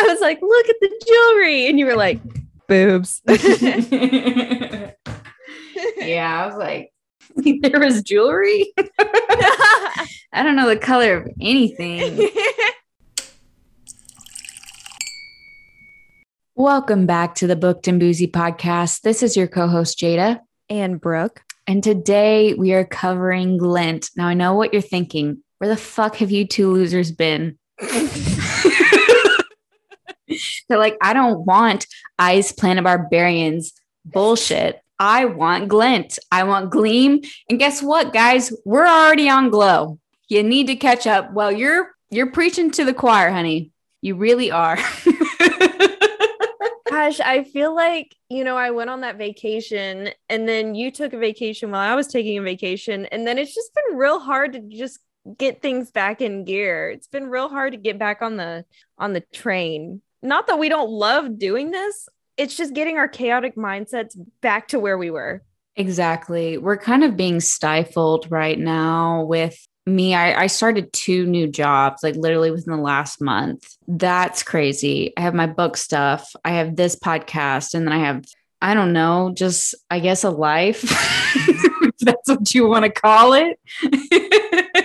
I was like, look at the jewelry. And you were like, boobs. yeah, I was like, there was jewelry. I don't know the color of anything. Welcome back to the Booked and Boozy podcast. This is your co host, Jada. and Brooke. And today we are covering Glint. Now, I know what you're thinking. Where the fuck have you two losers been? They're like, I don't want Ice Planet Barbarians bullshit. I want Glint. I want Gleam. And guess what, guys? We're already on Glow. You need to catch up. Well, you're you're preaching to the choir, honey. You really are. Gosh, I feel like, you know, I went on that vacation and then you took a vacation while I was taking a vacation. And then it's just been real hard to just get things back in gear. It's been real hard to get back on the on the train. Not that we don't love doing this. It's just getting our chaotic mindsets back to where we were. Exactly. We're kind of being stifled right now with me. I, I started two new jobs like literally within the last month. That's crazy. I have my book stuff, I have this podcast, and then I have, I don't know, just I guess a life. that's what you want to call it.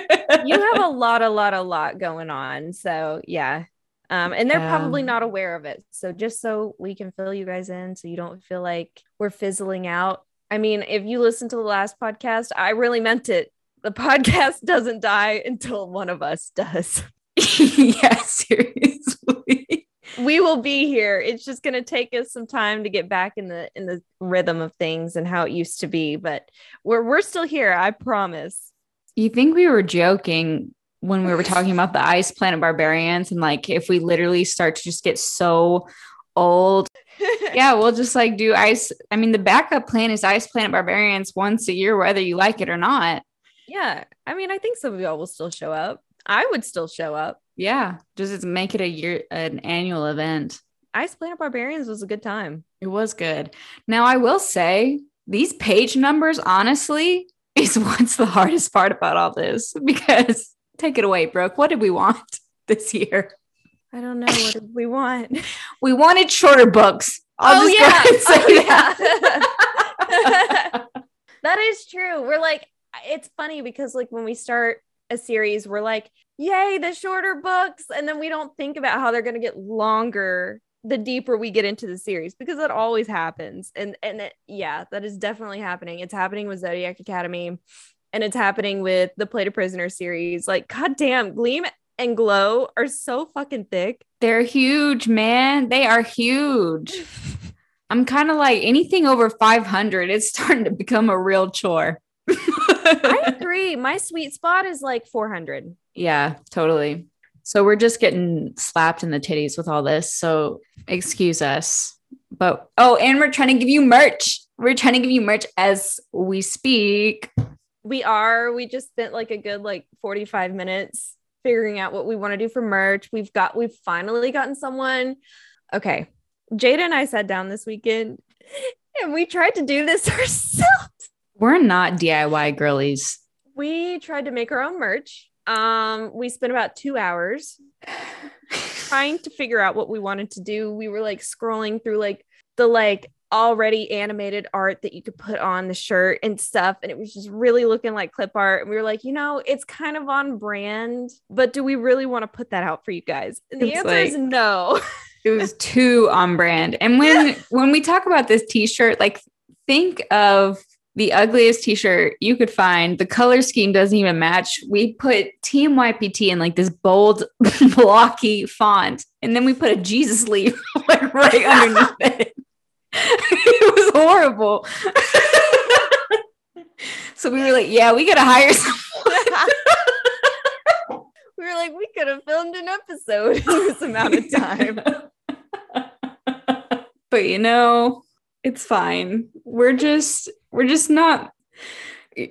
You have a lot, a lot, a lot going on. So yeah. Um, and they're probably not aware of it. So just so we can fill you guys in so you don't feel like we're fizzling out. I mean, if you listen to the last podcast, I really meant it. The podcast doesn't die until one of us does. yeah, seriously. We will be here. It's just going to take us some time to get back in the in the rhythm of things and how it used to be, but we're we're still here, I promise. You think we were joking when we were talking about the ice planet barbarians and like if we literally start to just get so old yeah, we'll just like do ice. I mean, the backup plan is Ice Planet Barbarians once a year, whether you like it or not. yeah. I mean, I think some of y'all will still show up. I would still show up. Yeah, just make it a year, an annual event. Ice Planet Barbarians was a good time. It was good. Now, I will say these page numbers, honestly, is what's the hardest part about all this because take it away, Brooke. What did we want this year? I don't know what did we want. We wanted shorter books. I'll oh just yeah, go ahead and oh, say Oh, that. that is true. We're like, it's funny because like when we start a series, we're like, yay, the shorter books, and then we don't think about how they're going to get longer the deeper we get into the series because that always happens. And and it, yeah, that is definitely happening. It's happening with Zodiac Academy, and it's happening with the Plated Prisoner series. Like, goddamn, Gleam and Glow are so fucking thick. They're huge, man. They are huge. I'm kind of like anything over 500, it's starting to become a real chore. I agree. My sweet spot is like 400. yeah, totally. So we're just getting slapped in the titties with all this. So excuse us. But oh, and we're trying to give you merch. We're trying to give you merch as we speak. We are. We just spent like a good like 45 minutes figuring out what we want to do for merch. We've got we've finally gotten someone. Okay. Jada and I sat down this weekend and we tried to do this ourselves. We're not DIY girlies. We tried to make our own merch. Um, we spent about two hours trying to figure out what we wanted to do. We were like scrolling through like the like already animated art that you could put on the shirt and stuff. And it was just really looking like clip art. And we were like, you know, it's kind of on brand, but do we really want to put that out for you guys? And the It's answer is no. it was too on brand. And when when we talk about this t-shirt, like think of the ugliest t-shirt you could find. The color scheme doesn't even match. We put Team YPT in like this bold, blocky font, and then we put a Jesus leaf like right underneath it. it was horrible. so we were like, yeah, we gotta hire someone. we were like, we could have filmed an episode in this amount of time. but you know, it's fine. We're just we're just not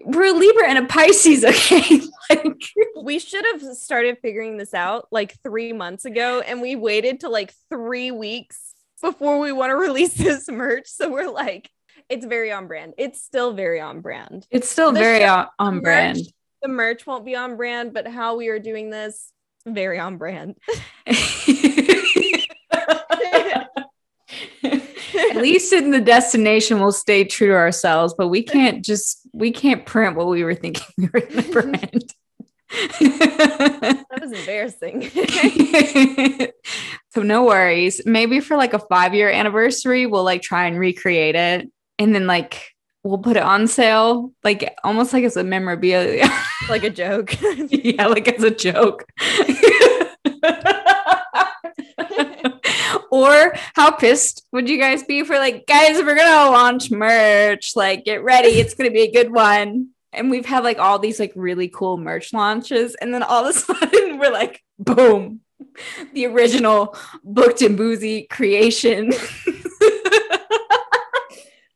we're a Libra and a Pisces, okay? like we should have started figuring this out like three months ago and we waited to like three weeks before we want to release this merch so we're like it's very on brand it's still very on brand it's still The very shirt, on, on merch, brand. the merch won't be on brand but how we are doing this very on brand At least in the destination, we'll stay true to ourselves, but we can't just we can't print what we were thinking we were going to print. that was embarrassing. So no worries. Maybe for like a five year anniversary, we'll like try and recreate it, and then like we'll put it on sale, like almost like as a memorabilia, like a joke. yeah, like as a joke. or how pissed would you guys be for like, guys, we're gonna launch merch, like get ready, it's gonna be a good one. And we've had like all these like really cool merch launches, and then all of a sudden we're like, boom, the original booked and boozy creation.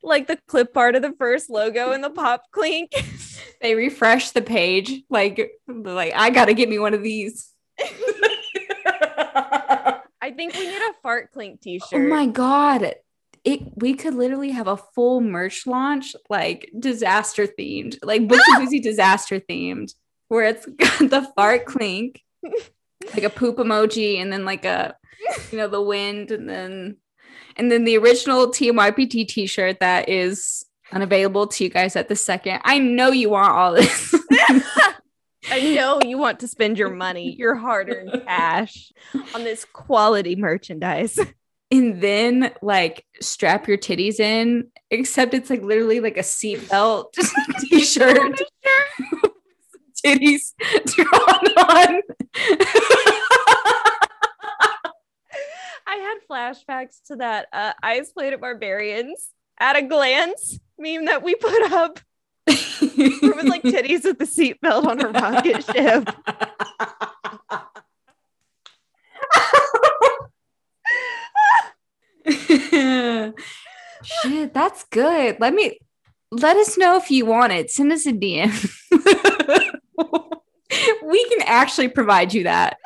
like the clip part of the first logo in the pop clink. they refresh the page, like, like I gotta get me one of these. I think we need a fart clink oh t-shirt. Oh my god. It we could literally have a full merch launch, like disaster themed, like Book and Boozy disaster themed, where it's got the fart clink, like a poop emoji, and then like a you know, the wind, and then and then the original TMYPT t-shirt that is unavailable to you guys at the second. I know you want all this. I know you want to spend your money, your hard earned cash on this quality merchandise. And then like strap your titties in, except it's like literally like a seatbelt t shirt. titties drawn on. I had flashbacks to that uh, Ice Planet Barbarians at a glance meme that we put up it was like titties with the seatbelt on a rocket ship. Shit, that's good. Let me let us know if you want it. Send us a DM. we can actually provide you that.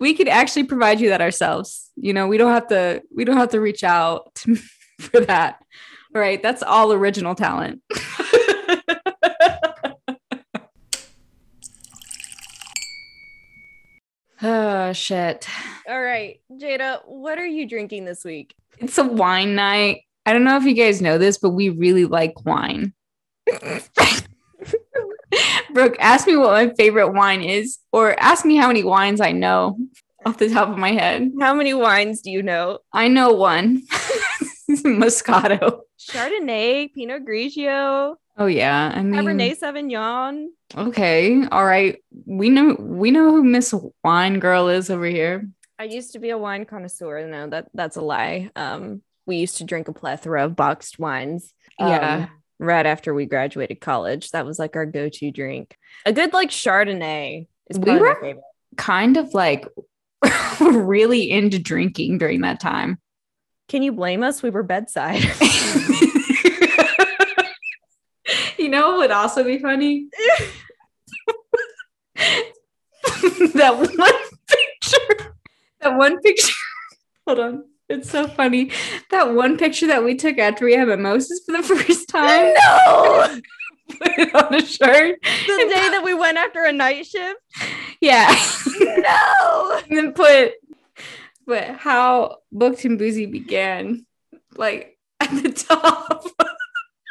We could actually provide you that ourselves. You know, we don't have to we don't have to reach out for that. All right, that's all original talent. Oh shit. All right, Jada, what are you drinking this week? It's a wine night. I don't know if you guys know this, but we really like wine. Brooke, ask me what my favorite wine is, or ask me how many wines I know off the top of my head. How many wines do you know? I know one Moscato, Chardonnay, Pinot Grigio. Oh yeah, I mean Cabernet Sauvignon. Okay, all right. We know we know who Miss Wine Girl is over here. I used to be a wine connoisseur. No, that that's a lie. Um, we used to drink a plethora of boxed wines. Yeah. Right after we graduated college, that was like our go-to drink. A good like Chardonnay is We were-. Kind of like really into drinking during that time. Can you blame us? We were bedside. you know what would also be funny? that one picture. That one picture. Hold on. It's so funny. That one picture that we took after we had mimosas for the first time. no, Put it on a shirt. the day that we went after a night shift. Yeah. No, and then put but how booked and boozy began like at the top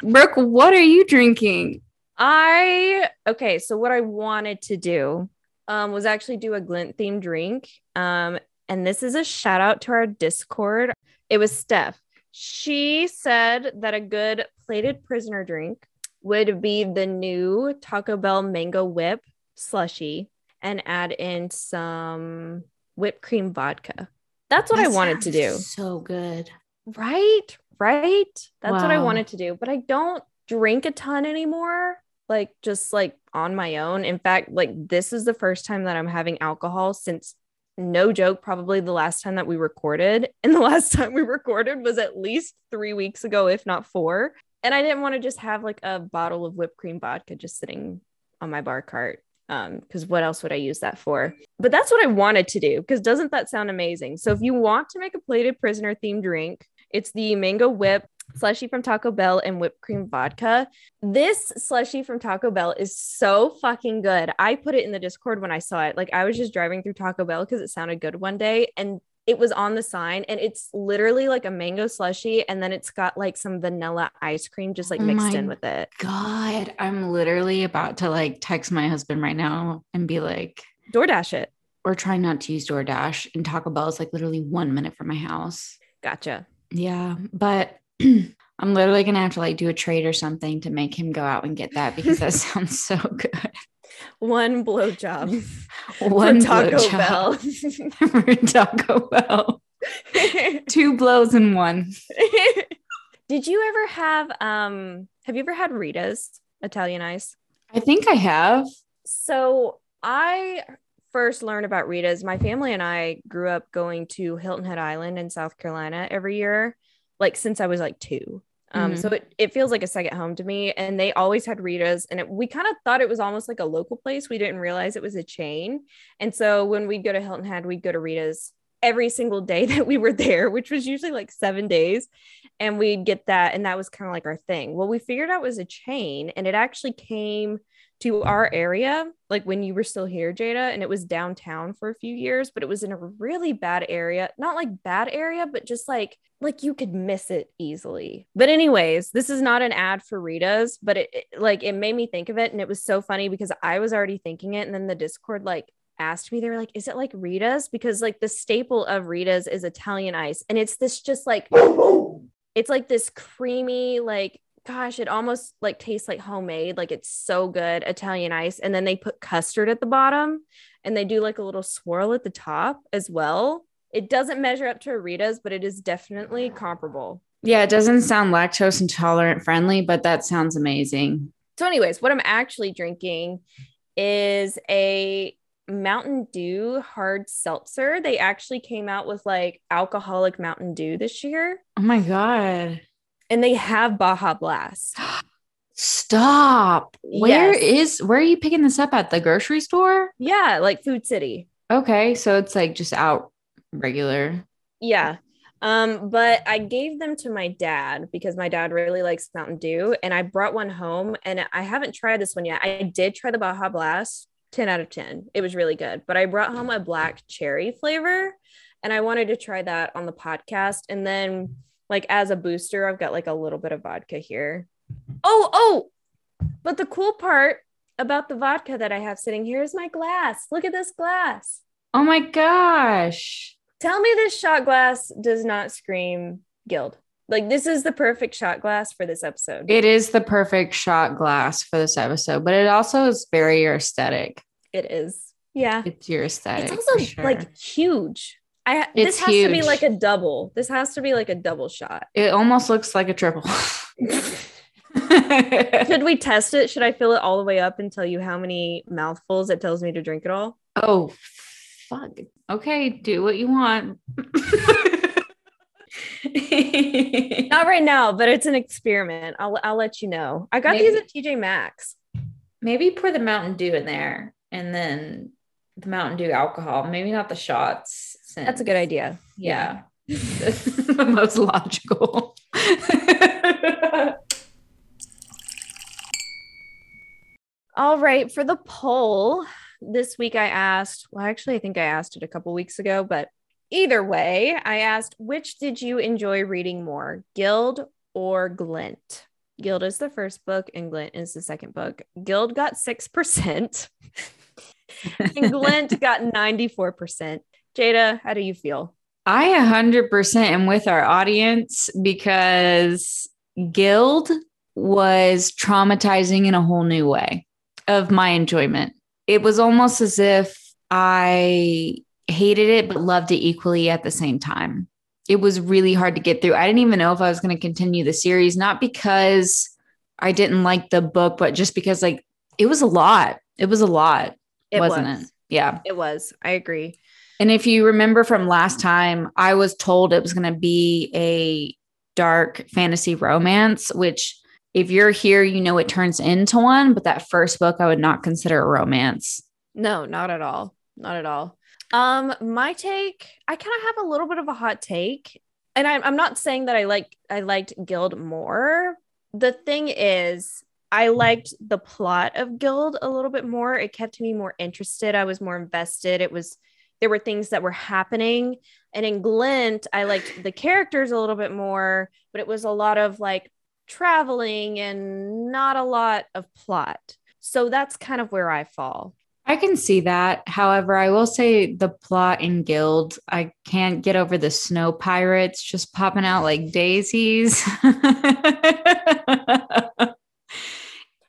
brooke what are you drinking I okay. So what I wanted to do um, was actually do a glint themed drink. Um, and this is a shout out to our Discord. It was Steph. She said that a good plated prisoner drink would be the new Taco Bell mango whip slushy and add in some whipped cream vodka. That's what I wanted to do. so good Right, right. That's what I wanted to do, but I don't drink a ton anymore. Like just like on my own. In fact, like this is the first time that I'm having alcohol since no joke, probably the last time that we recorded. And the last time we recorded was at least three weeks ago, if not four. And I didn't want to just have like a bottle of whipped cream vodka just sitting on my bar cart. Um, because what else would I use that for? But that's what I wanted to do. Because doesn't that sound amazing? So if you want to make a plated prisoner themed drink, it's the mango whip slushy from Taco Bell and whipped cream vodka. This slushy from Taco Bell is so fucking good. I put it in the Discord when I saw it. Like I was just driving through Taco Bell because it sounded good one day, and it was on the sign and it's literally like a mango slushy and then it's got like some vanilla ice cream just like mixed my in with it. God, I'm literally about to like text my husband right now and be like, DoorDash it. we're trying not to use DoorDash and Taco Bell is like literally one minute from my house. Gotcha. Yeah, but I'm literally gonna have to like do a trade or something to make him go out and get that because that sounds so good. One blowjob One for Taco blowjob Bell. for Taco Bell. Two blows in one. Did you ever have um have you ever had Rita's Italian ice? I think I have. So I first learned about Rita's. My family and I grew up going to Hilton Head Island in South Carolina every year, like since I was like two. Um, so it, it feels like a second home to me. And they always had Rita's, and it, we kind of thought it was almost like a local place. We didn't realize it was a chain. And so when we'd go to Hilton Head, we'd go to Rita's every single day that we were there, which was usually like seven days. And we'd get that. And that was kind of like our thing. Well, we figured out it was a chain, and it actually came to our area, like when you were still here, Jada, and it was downtown for a few years, but it was in a really bad area. Not like bad area, but just like like you could miss it easily. But anyways, this is not an ad for Rita's, but it, it like it made me think of it, and it was so funny because I was already thinking it, and then the Discord like asked me, they were like, "Is it like Rita's?" Because like the staple of Rita's is Italian ice, and it's this just like it's like this creamy like gosh, it almost like tastes like homemade. Like it's so good, Italian ice. And then they put custard at the bottom and they do like a little swirl at the top as well. It doesn't measure up to a Rita's, but it is definitely comparable. Yeah, it doesn't sound lactose intolerant friendly, but that sounds amazing. So, anyways, what I'm actually drinking is a Mountain Dew hard seltzer. They actually came out with like alcoholic Mountain Dew this year, Oh my God. And they have Baja Blast. Stop. Where Yes. is where are you picking this up at the grocery store? Yeah, like Food City. Okay, so it's like just out regular. Yeah. Um, but I gave them to my dad because my dad really likes Mountain Dew, and I brought one home. And I haven't tried this one yet. I did try the Baja Blast, 10 out of 10. It was really good, but I brought home a black cherry flavor, and I wanted to try that on the podcast. And then, like, as a booster, I've got like a little bit of vodka here. Mm-hmm. Oh, oh, but the cool part about the vodka that I have sitting here is my glass. Look at this glass. Oh my gosh. Tell me this shot glass does not scream gild. Like this is the perfect shot glass for this episode. It is the perfect shot glass for this episode, but it also is very your aesthetic. it is. Yeah. It's your aesthetic. It's also sure. like huge. I It's this has to be like a double. This has to be like a double shot. it almost looks like a triple. Should we test it? Should I fill it all the way up and tell you how many mouthfuls it tells me to drink it all? oh fuck. Okay, do what you want. Not right now, but it's an experiment. I'll I'll let you know. I got Maybe. these at TJ Maxx. Maybe pour the Mountain Dew in there and then the Mountain Dew alcohol. Maybe not the shots. Since, That's a good idea. Yeah. the most logical. All right, for the poll this week, I asked, well, actually, I think I asked it a couple weeks ago, but either way, I asked, which did you enjoy reading more, Gild or Glint? Gild is the first book, and Glint is the second book. Gild got 6%, and Glint got 94%. Jada, how do you feel? I 100% am with our audience because Gild was traumatizing in a whole new way of my enjoyment. It was almost as if I hated it, but loved it equally at the same time. It was really hard to get through. I didn't even know if I was going to continue the series, not because I didn't like the book, but just because, like, it was a lot. It was a lot, It wasn't was. it? Yeah. It was. I agree. And if you remember from last time, I was told it was going to be a dark fantasy romance, which if you're here, you know it turns into one. But that first book, I would not consider a romance. No, not at all. Not at all. Um, my take, I kind of have a little bit of a hot take. And I'm, I'm not saying that I like I liked Gild more. The thing is, I liked the plot of Gild a little bit more. It kept me more interested. I was more invested. It was there were things that were happening. And in Glint, I liked the characters a little bit more, but it was a lot of like traveling and not a lot of plot. So that's kind of where I fall. I can see that. However, I will say the plot in Gild, I can't get over the snow pirates just popping out like daisies.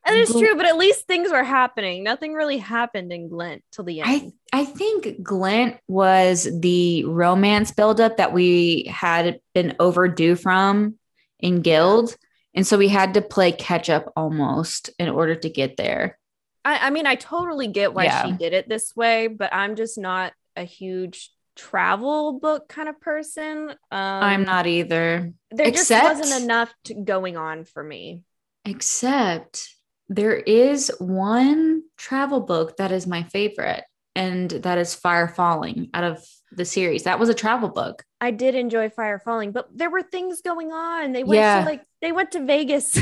That is true, but at least things were happening. Nothing really happened in Glint till the end. I, I think Glint was the romance buildup that we had been overdue from in Gild. And so we had to play catch up almost in order to get there. I, I mean, I totally get why yeah. she did it this way, but I'm just not a huge travel book kind of person. Um, I'm not either. There except, just wasn't enough to, going on for me. Except there is one travel book that is my favorite, and that is Fire Falling out of the series. That was a travel book. I did enjoy Fire Falling, but there were things going on. They went yeah. to like they went to Vegas.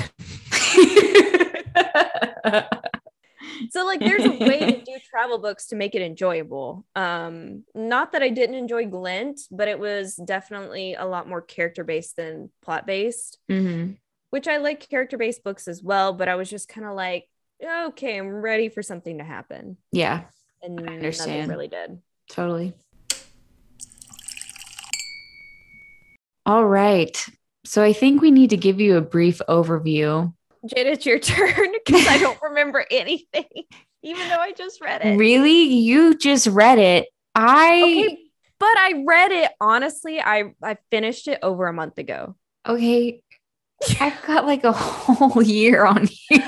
so like there's a way to do travel books to make it enjoyable. Um not that I didn't enjoy Glint, but it was definitely a lot more character based than plot based. Mm-hmm which I like character based books as well, but I was just kind of like, okay, I'm ready for something to happen. Yeah. And I understand. really did. Totally. All right. So I think we need to give you a brief overview. Jade, it's your turn because I don't remember anything, even though I just read it. Really? You just read it. I okay, but I read it honestly. I I finished it over a month ago. Okay, I've got like a whole year on you.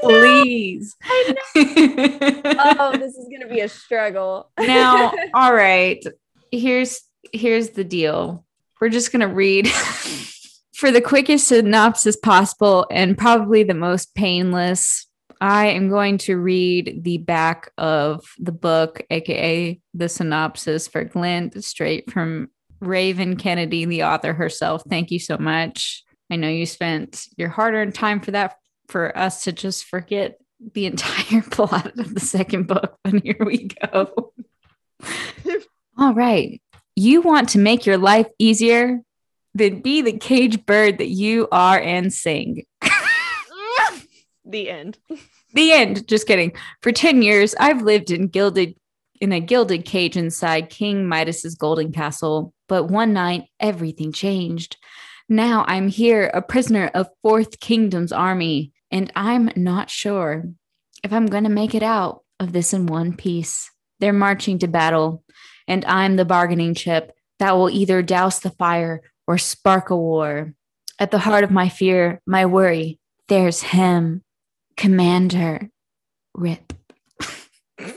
Please. I oh, this is gonna be a struggle. now, all right. Here's here's the deal. We're just gonna read for the quickest synopsis possible and probably the most painless. I am going to read the back of the book, aka the synopsis for Glint, straight from Raven Kennedy, the author herself. Thank you so much. I know you spent your hard earned time for that for us to just forget the entire plot of the second book, but here we go. All right. You want to make your life easier? Then be the cage bird that you are and sing. the end. The end. Just kidding. For 10 years, I've lived in gilded in a gilded cage inside King Midas's golden castle. But one night, everything changed. Now I'm here, a prisoner of Fourth Kingdom's army, and I'm not sure if I'm going to make it out of this in one piece. They're marching to battle, and I'm the bargaining chip that will either douse the fire or spark a war. At the heart of my fear, my worry, there's him, Commander Rip.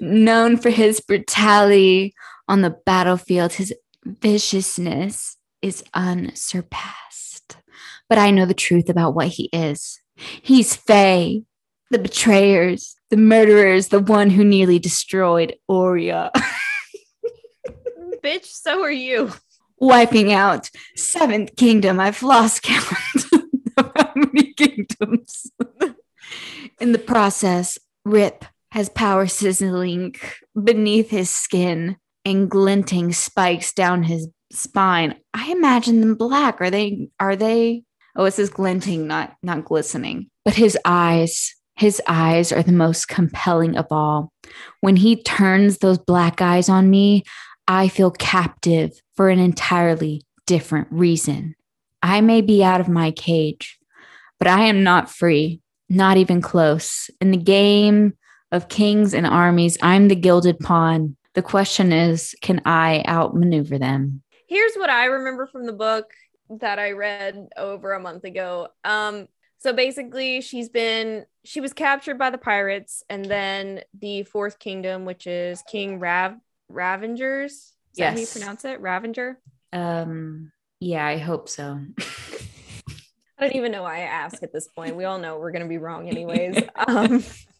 Known for his brutality on the battlefield, his viciousness is unsurpassed. But I know the truth about what he is. He's Fae, the betrayers, the murderers, the one who nearly destroyed Orea. Bitch, so are you. Wiping out Seventh Kingdom. I've lost count of how many kingdoms. In the process, Rip has power sizzling beneath his skin and glinting spikes down his spine. I imagine them black. Are they are they Oh, it says glinting, not not glistening. But his eyes, his eyes are the most compelling of all. When he turns those black eyes on me, I feel captive for an entirely different reason. I may be out of my cage, but I am not free, not even close. In the game of kings and armies, I'm the gilded pawn. The question is, can I outmaneuver them? Here's what I remember from the book that I read over a month ago. Um, so basically, she's been she was captured by the pirates, and then the Fourth Kingdom, which is King Rav Ravinger's. Is yes. how you pronounce it? Ravinger. Um. Yeah, I hope so. I don't even know why I ask at this point. We all know we're going to be wrong, anyways. Um,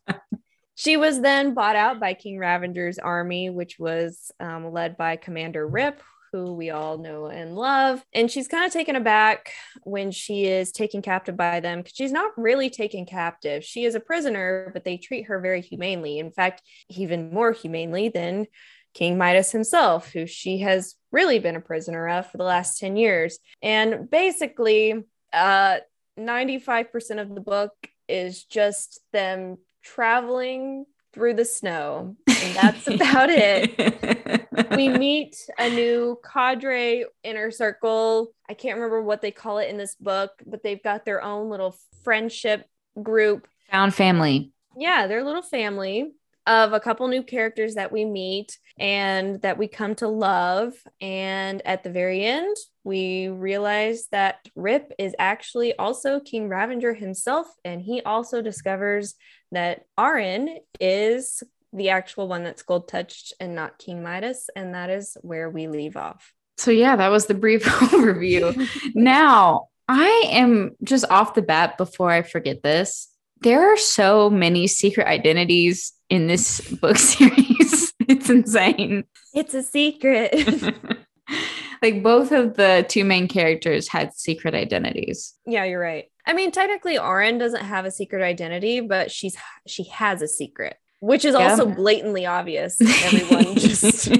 she was then bought out by King Ravinger's army, which was um, led by Commander Rip, who we all know and love. And she's kind of taken aback when she is taken captive by them because she's not really taken captive. She is a prisoner, but they treat her very humanely. In fact, even more humanely than King Midas himself, who she has really been a prisoner of for the last 10 years. And basically, uh, 95% of the book is just them traveling through the snow. And that's about it. We meet a new cadre inner circle. I can't remember what they call it in this book, but they've got their own little friendship group. Found family. Yeah, their little family of a couple new characters that we meet and that we come to love. And at the very end, we realize that Rip is actually also King Ravinger himself. And he also discovers that Auren is the actual one that's gold touched and not King Midas. And that is where we leave off. So, yeah, that was the brief overview. now, I am just off the bat before I forget this. There are so many secret identities in this book series. it's insane. It's a secret. like both of the two main characters had secret identities. Yeah, you're right. I mean, technically, Auren doesn't have a secret identity, but she's she has a secret, which is yeah. also blatantly obvious. Everyone just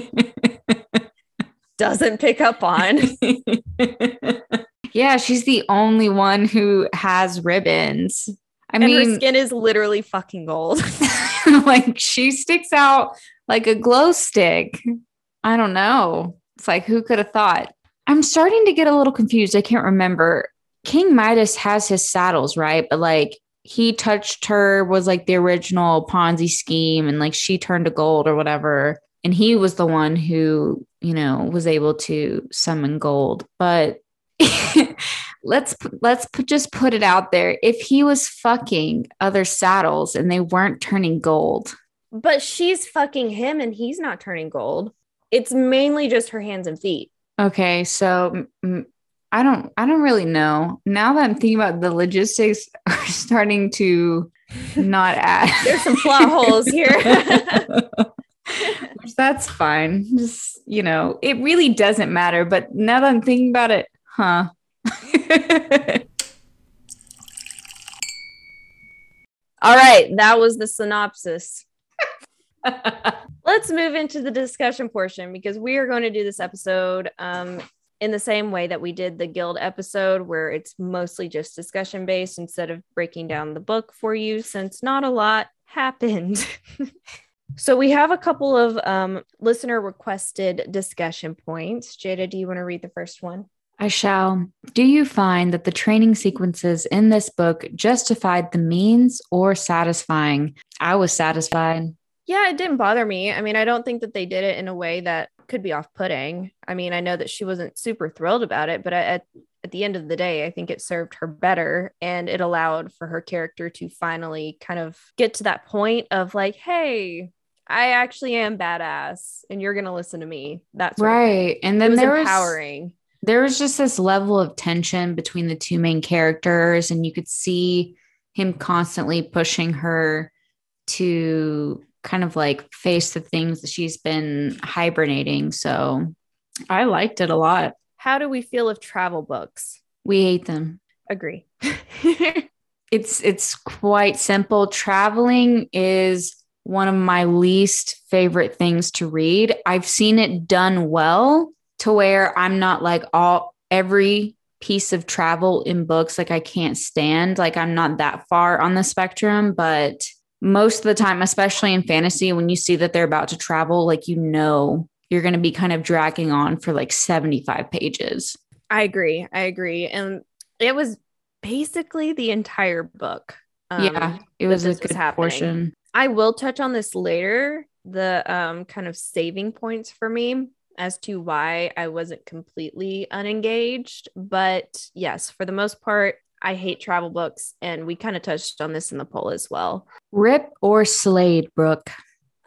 doesn't pick up on. yeah, she's the only one who has ribbons. I and mean, her skin is literally fucking gold. like she sticks out like a glow stick. I don't know. It's like, who could have thought? I'm starting to get a little confused. I can't remember. King Midas has his saddles, right? But like he touched her was like the original Ponzi scheme and like she turned to gold or whatever. And he was the one who, you know, was able to summon gold. But let's let's put, just put it out there. If he was fucking other saddles and they weren't turning gold, but she's fucking him and he's not turning gold. It's mainly just her hands and feet. Okay, so I don't I don't really know. Now that I'm thinking about the logistics are starting to not add. There's some plot holes here. That's fine. Just, you know, it really doesn't matter, but now that I'm thinking about it, huh? All right, that was the synopsis. Let's move into the discussion portion because we are going to do this episode um, in the same way that we did the Gild episode, where it's mostly just discussion based instead of breaking down the book for you, since not a lot happened. so we have a couple of um, listener requested discussion points. Jada, do you want to read the first one? I shall. Do you find that the training sequences in this book justified the means or satisfying? I was satisfied. Yeah, it didn't bother me. I mean, I don't think that they did it in a way that could be off putting. I mean, I know that she wasn't super thrilled about it, but at, at the end of the day, I think it served her better and it allowed for her character to finally kind of get to that point of like, hey, I actually am badass and you're going to listen to me. That's right. And then there empowering. Was, there was just this level of tension between the two main characters, and you could see him constantly pushing her to kind of like face the things that she's been hibernating. So I liked it a lot. How do we feel of travel books? We hate them. Agree. it's it's quite simple. Traveling is one of my least favorite things to read. I've seen it done well, to where I'm not like all every piece of travel in books like I can't stand. Like I'm not that far on the spectrum, but most of the time, especially in fantasy, when you see that they're about to travel, like you know you're going to be kind of dragging on for like 75 pages. I agree. I agree. And it was basically the entire book. Um, yeah, it was a good was portion. I will touch on this later, the um, kind of saving points for me as to why I wasn't completely unengaged. But yes, for the most part, I hate travel books. And we kind of touched on this in the poll as well. Rip or Slade, Brooke?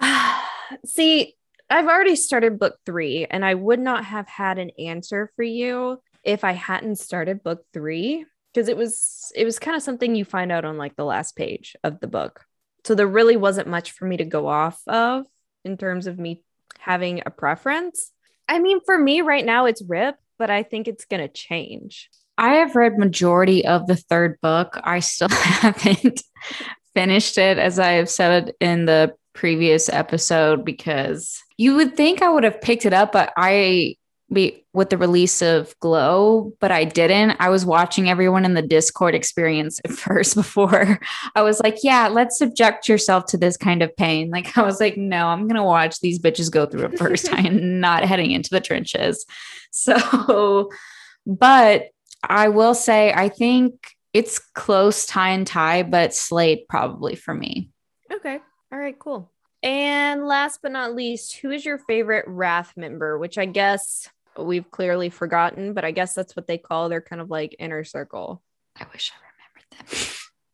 See, I've already started book three, and I would not have had an answer for you if I hadn't started book three because it was it was kind of something you find out on like the last page of the book. So there really wasn't much for me to go off of in terms of me having a preference. I mean, for me right now, it's Rip, but I think it's going to change. I have read majority of the third book. I still haven't finished it, as I have said in the previous episode, because you would think I would have picked it up, but I be with the release of Glow, but I didn't. I was watching everyone in the Discord experience at first before I was like, yeah, let's subject yourself to this kind of pain. Like, I was like, no, I'm going to watch these bitches go through it first. I'm not heading into the trenches. So, but I will say, I think it's close tie and tie, but Slade probably for me. Okay. All right, cool. And last but not least, who is your favorite Wrath member? Which I guess we've clearly forgotten, but I guess that's what they call their kind of like inner circle. I wish I remembered them.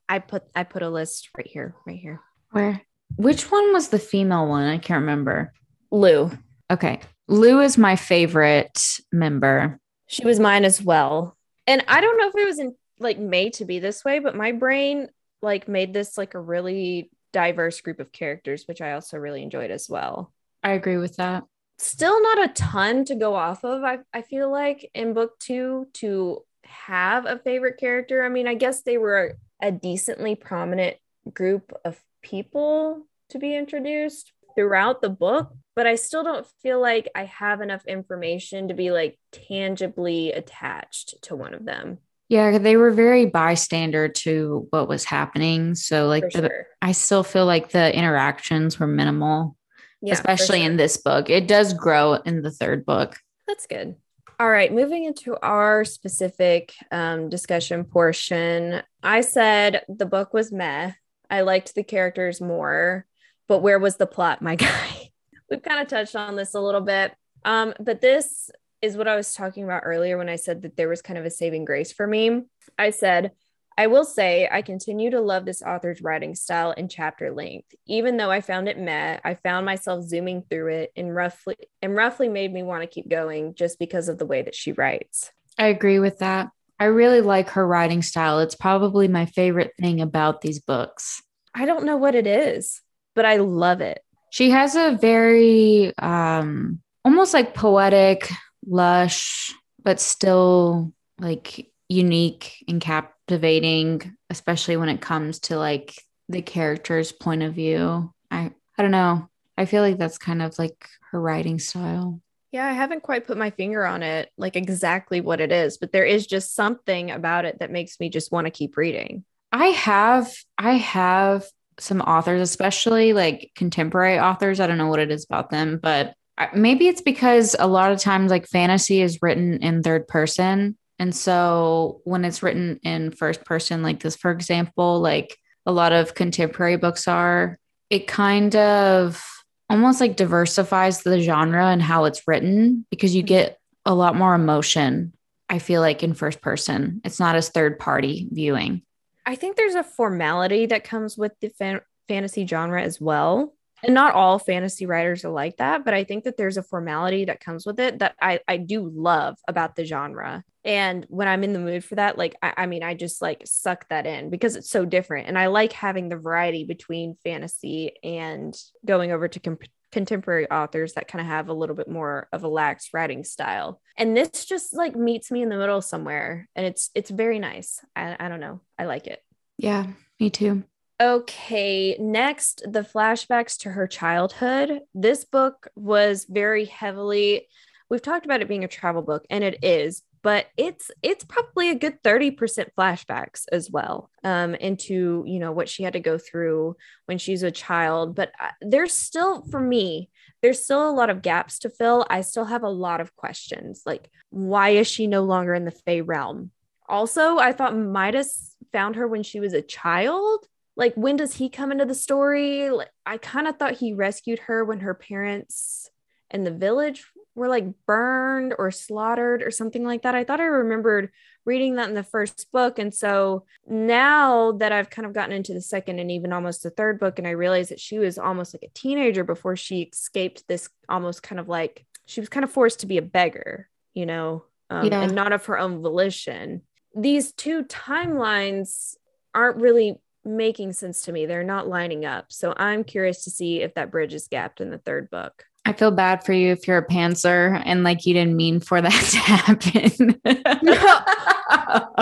I put I put a list right here, right here. Where? Which one was the female one? I can't remember. Lu. Okay. Lu is my favorite member. She was mine as well. And I don't know if it was in like made to be this way, but my brain like made this like a really diverse group of characters, which I also really enjoyed as well. I agree with that still not a ton to go off of I, I feel like in book two to have a favorite character. I mean i guess they were a decently prominent group of people to be introduced throughout the book but i still don't feel like i have enough information to be like tangibly attached to one of them. Yeah they were very bystander to what was happening. So like the, sure. i still feel like the interactions were minimal yeah, especially sure. in this book. It does grow in the third book. That's good. All right, moving into our specific um, discussion portion. I said the book was meh. I liked the characters more, but where was the plot, my guy? We've kind of touched on this a little bit. Um, but this is what I was talking about earlier when I said that there was kind of a saving grace for me. I said, I will say I continue to love this author's writing style and chapter length. Even though I found it meh, I found myself zooming through it and roughly and roughly made me want to keep going just because of the way that she writes. I agree with that. I really like her writing style. It's probably my favorite thing about these books. I don't know what it is, but I love it. She has a very um almost like poetic, lush, but still like unique and captivating, especially when it comes to like the character's point of view. I I don't know. I feel like that's kind of like her writing style. Yeah, I haven't quite put my finger on it, like exactly what it is, but there is just something about it that makes me just want to keep reading. I have I have some authors, especially like contemporary authors. I don't know what it is about them, but uh, maybe it's because a lot of times like fantasy is written in third person and so when it's written in first person, like this, for example, like a lot of contemporary books are, it kind of almost like diversifies the genre and how it's written because you mm-hmm. get a lot more emotion. I feel like in first person, it's not as third party viewing. I think there's a formality that comes with the fan- fantasy genre as well and not all fantasy writers are like that but i think that there's a formality that comes with it that i i do love about the genre. And when i'm in the mood for that like I, I, mean i just like suck that in because it's so different. And i like having the variety between fantasy and going over to comp- contemporary authors that kind of have a little bit more of a lax writing style. And this just like meets me in the middle somewhere and it's it's very nice. I, I don't know. I like it. Yeah me too Okay, next, the flashbacks to her childhood. This book was very heavily we've talked about it being a travel book and it is, but it's it's probably a good 30% flashbacks as well um into, you know, what she had to go through when she's a child, but uh, there's still for me there's still a lot of gaps to fill. I still have a lot of questions like why is she no longer in the Fae realm? Also, I thought Midas found her when she was a child like when does he come into the story? Like, i kind of thought he rescued her when her parents and the village were like burned or slaughtered or something like that. I thought i remembered reading that in the first book. And so now that i've kind of gotten into the second and even almost the third book and i realized that she was almost like a teenager before she escaped this almost kind of like she was kind of forced to be a beggar you know um, yeah. and not of her own volition. These two timelines aren't really making sense to me. They're not lining up. So I'm curious to see if that bridge is gapped in the third book. I feel bad for you if you're a pantser and like you didn't mean for that to happen.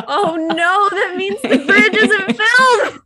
oh no, that means the bridge isn't filled.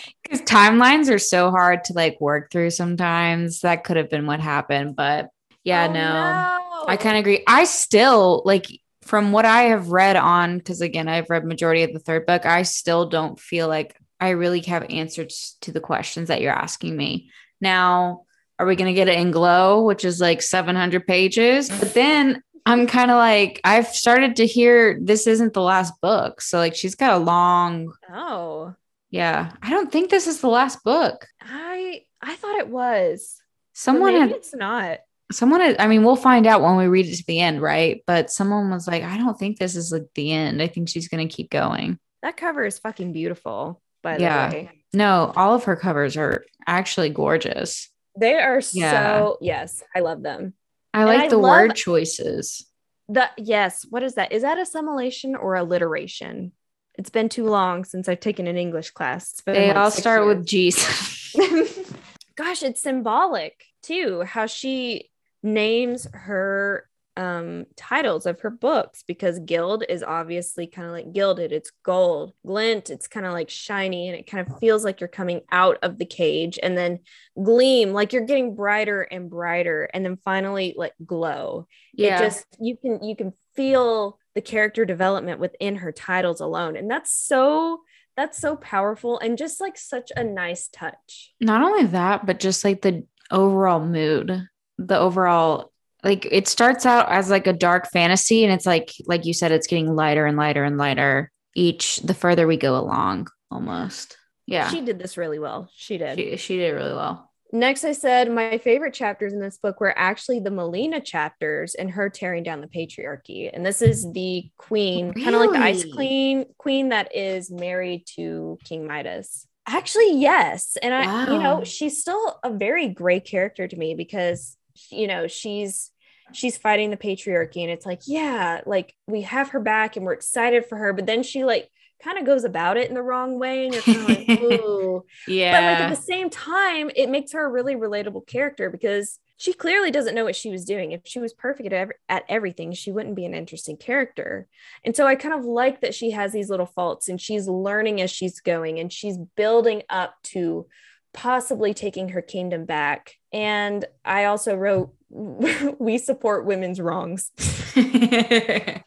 Because timelines are so hard to like work through sometimes. That could have been what happened. But yeah, Oh, no, no. I kind of agree. I still like from what I have read on, because again, I've read majority of the third book, I still don't feel like I really have answers to the questions that you're asking me. Now, are we going to get it in Glow, which is like 700 pages? But then I'm kind of like, I've started to hear this isn't the last book. So, like, she's got a long, Oh, yeah. I don't think this is the last book. I I thought it was. Someone maybe had, it's not. Someone had, I mean, we'll find out when we read it to the end, right? But someone was like, I don't think this is like the end. I think she's going to keep going. That cover is fucking beautiful, by Yeah. the way. No, all of her covers are actually gorgeous. They are Yeah. so yes, I love them. I like I the word choices. The yes, what is that? Is that assimilation or alliteration? It's been too long since I've taken an English class. They like all start years. with G's. gosh it's symbolic too how she names her um titles of her books because Gild is obviously kind of like gilded. It's gold glint it's kind of like shiny and it kind of feels like you're coming out of the cage. And then gleam like you're getting brighter and brighter and then finally like glow. Yeah. it just you can you can feel the character development within her titles alone and that's so that's so powerful and just like such a nice touch. Not only that, but just like the overall mood, the overall like it starts out as like a dark fantasy and it's like like you said it's getting lighter and lighter and lighter each the further we go along almost. Yeah. she did this really well. She did. She, she did really well. next i said my favorite chapters in this book were actually the malina chapters and her tearing down the patriarchy. And this is the queen kind of like the ice queen queen that is married to king midas. Actually yes. And i you know she's still a very great character to me because you know she's she's fighting the patriarchy and it's like yeah like we have her back and we're excited for her but then she like kind of goes about it in the wrong way and you're kind of like ooh Yeah. but like at the same time, it makes her a really relatable character because she clearly doesn't know what she was doing. If she was perfect at, at everything, she wouldn't be an interesting character. And so I kind of like that she has these little faults and she's learning as she's going and she's building up to possibly taking her kingdom back. And I also wrote, we support women's wrongs. yeah,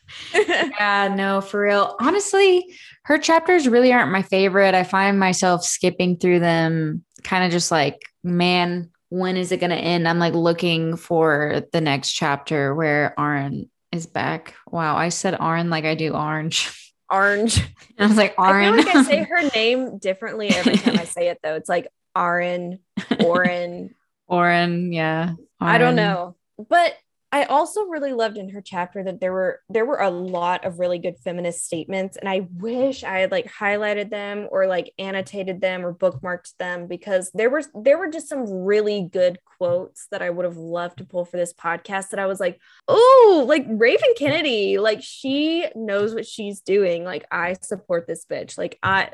no, for real. Honestly, her chapters really aren't my favorite. I find myself skipping through them, kind of just like, man, when is it going to end? I'm like looking for the next chapter where Arn is back. Wow, I said Arn like I do orange. Orange. I was like, I Arn. feel like I say her name differently every time I say it, though. It's like Arin, Orin, Oren, yeah. I don't know. But I also really loved in her chapter that there were there were a lot of really good feminist statements and I wish I had like highlighted them or like annotated them or bookmarked them because there were there were just some really good quotes that I would have loved to pull for this podcast that I was like, "Oh, like Raven Kennedy, like she knows what she's doing. Like I support this bitch. Like I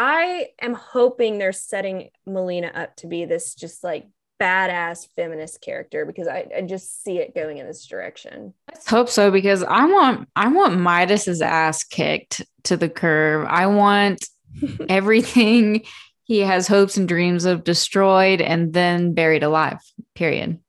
I am hoping they're setting Malina up to be this just like badass feminist character because I, I just see it going in this direction. Let's hope so because I want I want Midas's ass kicked to the curb. I want everything he has hopes and dreams of destroyed and then buried alive. Period.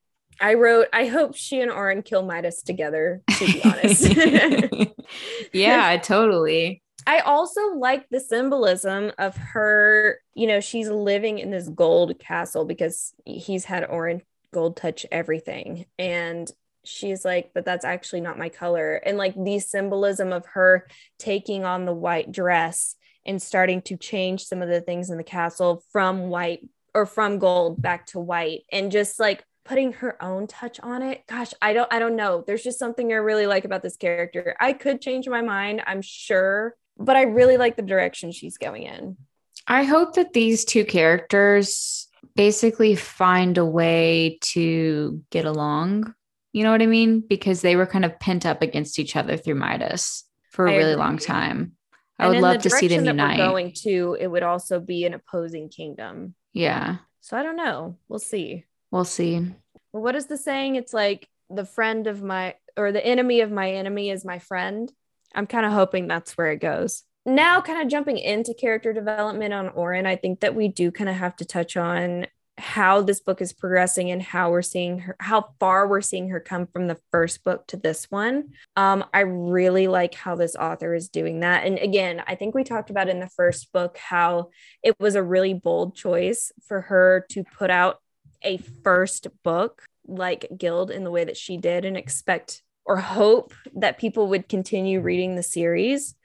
I wrote, I hope she and Oren kill Midas together, to be honest. yeah, totally. I also like the symbolism of her, you know, she's living in this gold castle because he's had orange gold touch everything. And she's like, but that's actually not my color. And like the symbolism of her taking on the white dress and starting to change some of the things in the castle from white or from gold back to white and just like putting her own touch on it gosh i don't i don't know there's just something i really like about this character i could change my mind i'm sure but i really like the direction she's going in I hope that these two characters basically find a way to get along. You know what I mean? Because they were kind of pent up against each other through Midas for a I really agree. long time. I And would love to see them direction that we're unite. going to it would also be an opposing kingdom Yeah, so i don't know we'll see we'll see. Well, what is the saying? It's like the friend of my or the enemy of my enemy is my friend. I'm kind of hoping that's where it goes. Now, kind of jumping into character development on Oren, I think that we do kind of have to touch on how this book is progressing and how we're seeing her, how far we're seeing her come from the first book to this one. Um, I really like how this author is doing that. And again, I think we talked about in the first book how it was a really bold choice for her to put out a first book like Gild in the way that she did and expect or hope that people would continue reading the series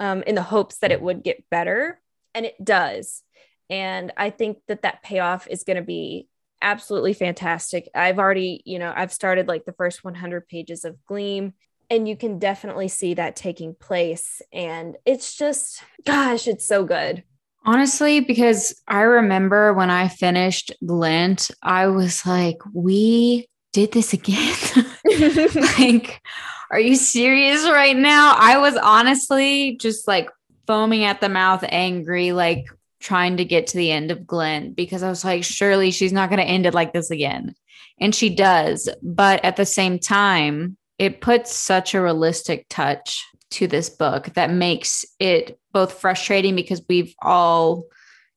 um, in the hopes that it would get better. And it does. And I think that that payoff is going to be absolutely fantastic. I've already, you know, I've started like the first 100 pages of Gleam, and you can definitely see that taking place. And it's just, gosh, it's so good. Honestly, because I remember when I finished Glint, I was like, we did this again. like, are you serious right now? I was honestly just like foaming at the mouth, angry, like trying to get to the end of Glint because I was like, surely she's not going to end it like this again. And she does. But at the same time, it puts such a realistic touch to this book that makes it both frustrating because we've all,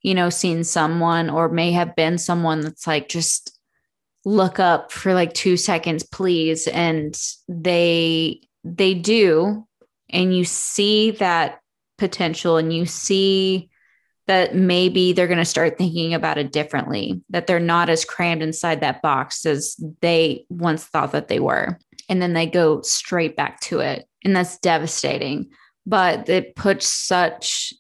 you know, seen someone or may have been someone that's like, just look up for like two seconds, please. And they, they do. And you see that potential and you see that maybe they're going to start thinking about it differently, that they're not as crammed inside that box as they once thought that they were. And then they go straight back to it and that's devastating. But it puts such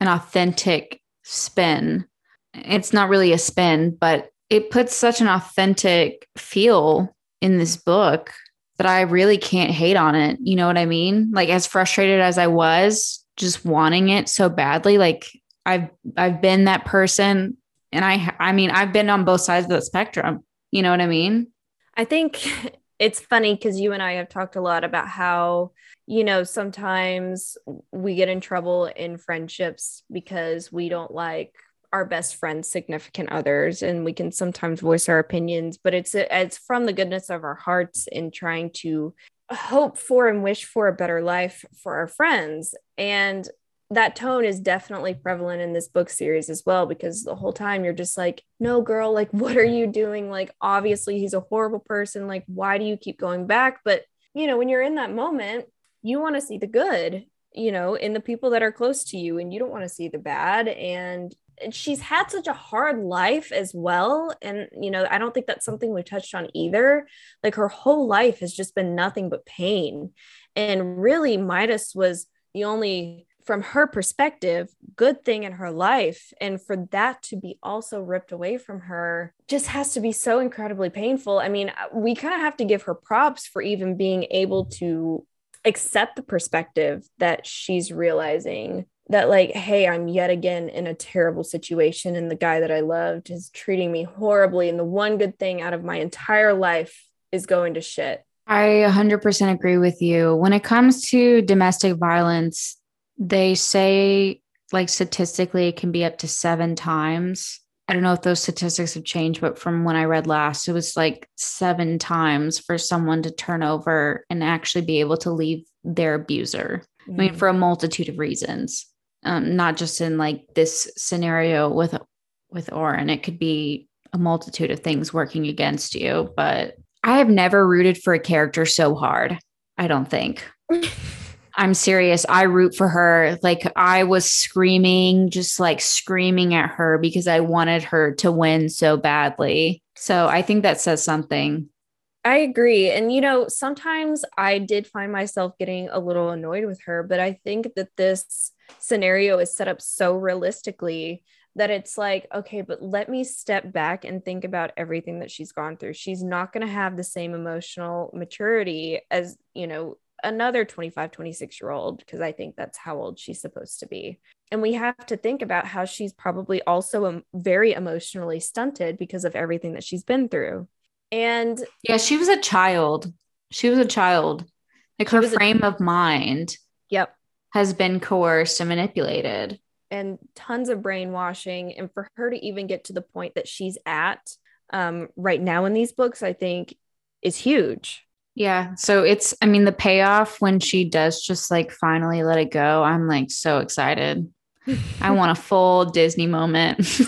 an authentic spin. It's not really a spin, but it puts such an authentic feel in this book that I really can't hate on it. You know what I mean? Like, as frustrated as I was just wanting it so badly, like, I've I've been that person and I I mean I've been on both sides of the spectrum. You know what I mean? I think it's funny because you and I have talked a lot about how you know, sometimes we get in trouble in friendships because we don't like our best friends significant others and we can sometimes voice our opinions but it's it's from the goodness of our hearts in trying to hope for and wish for a better life for our friends. And that tone is definitely prevalent in this book series as well because the whole time you're just like no girl like what are you doing? Like obviously he's a horrible person. Like why do you keep going back? But you know when you're in that moment you want to see the good, you know, in the people that are close to you, and you don't want to see the bad. And she's had such a hard life as well. And, you know, I don't think that's something we touched on either. Like her whole life has just been nothing but pain. And really, Midas was the only from her perspective, good thing in her life. And for that to be also ripped away from her just has to be so incredibly painful. I mean, uh, we kind of have to give her props for even being able to accept the perspective that she's realizing that like hey i'm yet again in a terrible situation and the guy that i loved is treating me horribly and the one good thing out of my entire life is going to shit i 100% agree with you when it comes to domestic violence they say like statistically it can be up to seven times I don't know if those statistics have changed, but from when I read last, it was like seven times for someone to turn over and actually be able to leave their abuser. Mm-hmm. I mean, mm. for a multitude of reasons, um, not just in like this scenario with with Oren. It could be a multitude of things working against you. But I have never rooted for a character so hard. I don't think. I'm serious. I root for her. Like I was screaming, just like screaming at her because I wanted her to win so badly. So I think that says something. I agree. And, you know, sometimes I did find myself getting a little annoyed with her, but I think that this scenario is set up so realistically that it's like, okay, but let me step back and think about everything that she's gone through. She's not going to have the same emotional maturity as, you know, another 25, 26 year old, because I think that's how old she's supposed to be. And we have to think about how she's probably also um, very emotionally stunted because of everything that she's been through. And yeah, she was a child. She was a child. Like her frame a- of mind. Yep. Has been coerced and manipulated. And tons of brainwashing. And for her to even get to the point that she's at, um, right now in these books, I think is huge. Yeah. So it's, I mean, the payoff when she does just like finally let it go, I'm like so excited. I want a full Disney moment.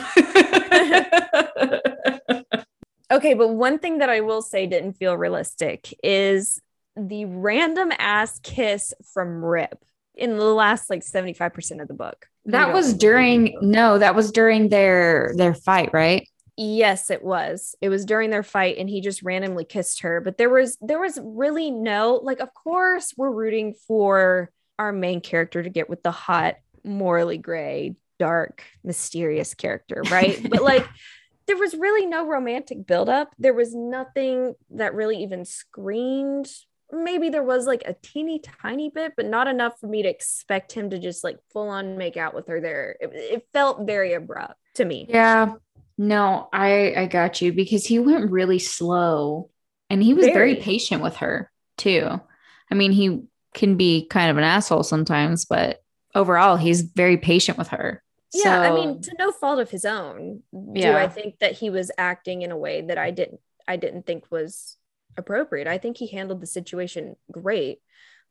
okay. But one thing that I will say didn't feel realistic is the random ass kiss from Rip in the last like 75% of the book. That was during, no, that was during their, their fight, right? Yes, it was. It was during their fight and he just randomly kissed her. But there was there was really no like of course we're rooting for our main character to get with the hot, morally gray, dark, mysterious character, right? but like there was really no romantic buildup. There was nothing that really even screamed. Maybe there was like a teeny tiny bit, but not enough for me to expect him to just like full on make out with her there. It, it felt very abrupt to me. Yeah. No, I I got you because he went really slow and he was very, very patient with her too. I mean, he can be kind of an asshole sometimes, but overall he's very patient with her. Yeah, so, I mean, to no fault of his own, yeah. do I think that he was acting in a way that I didn't I didn't think was appropriate. I think he handled the situation great.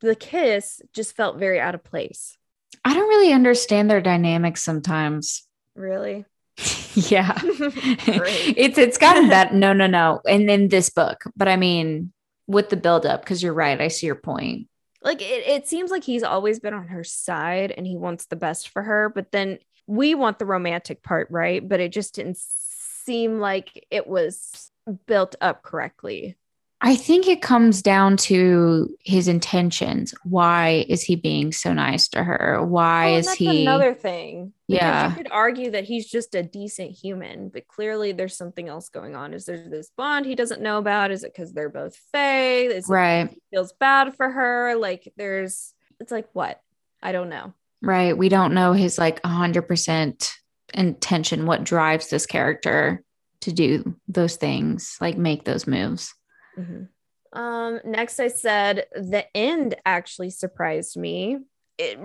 The kiss just felt very out of place. I don't really understand their dynamics sometimes. Really? yeah. it's it's gotten that no no no. And then this book, but I mean with the buildup, because you're right. I see your point. Like it, it seems like he's always been on her side and he wants the best for her, but then we want the romantic part, right? But it just didn't seem like it was built up correctly. I think it comes down to his intentions. Why is he being so nice to her? Why is he another thing? Yeah. You could argue that he's just a decent human, but clearly there's something else going on. Is there this bond he doesn't know about? Is it because they're both Fae? Is right. he feels bad for her? Like there's it's like what? I don't know. Right. We don't know his like hundred percent intention, what drives this character to do those things, like make those moves. Mm-hmm. Um, next, I said the end actually surprised me. It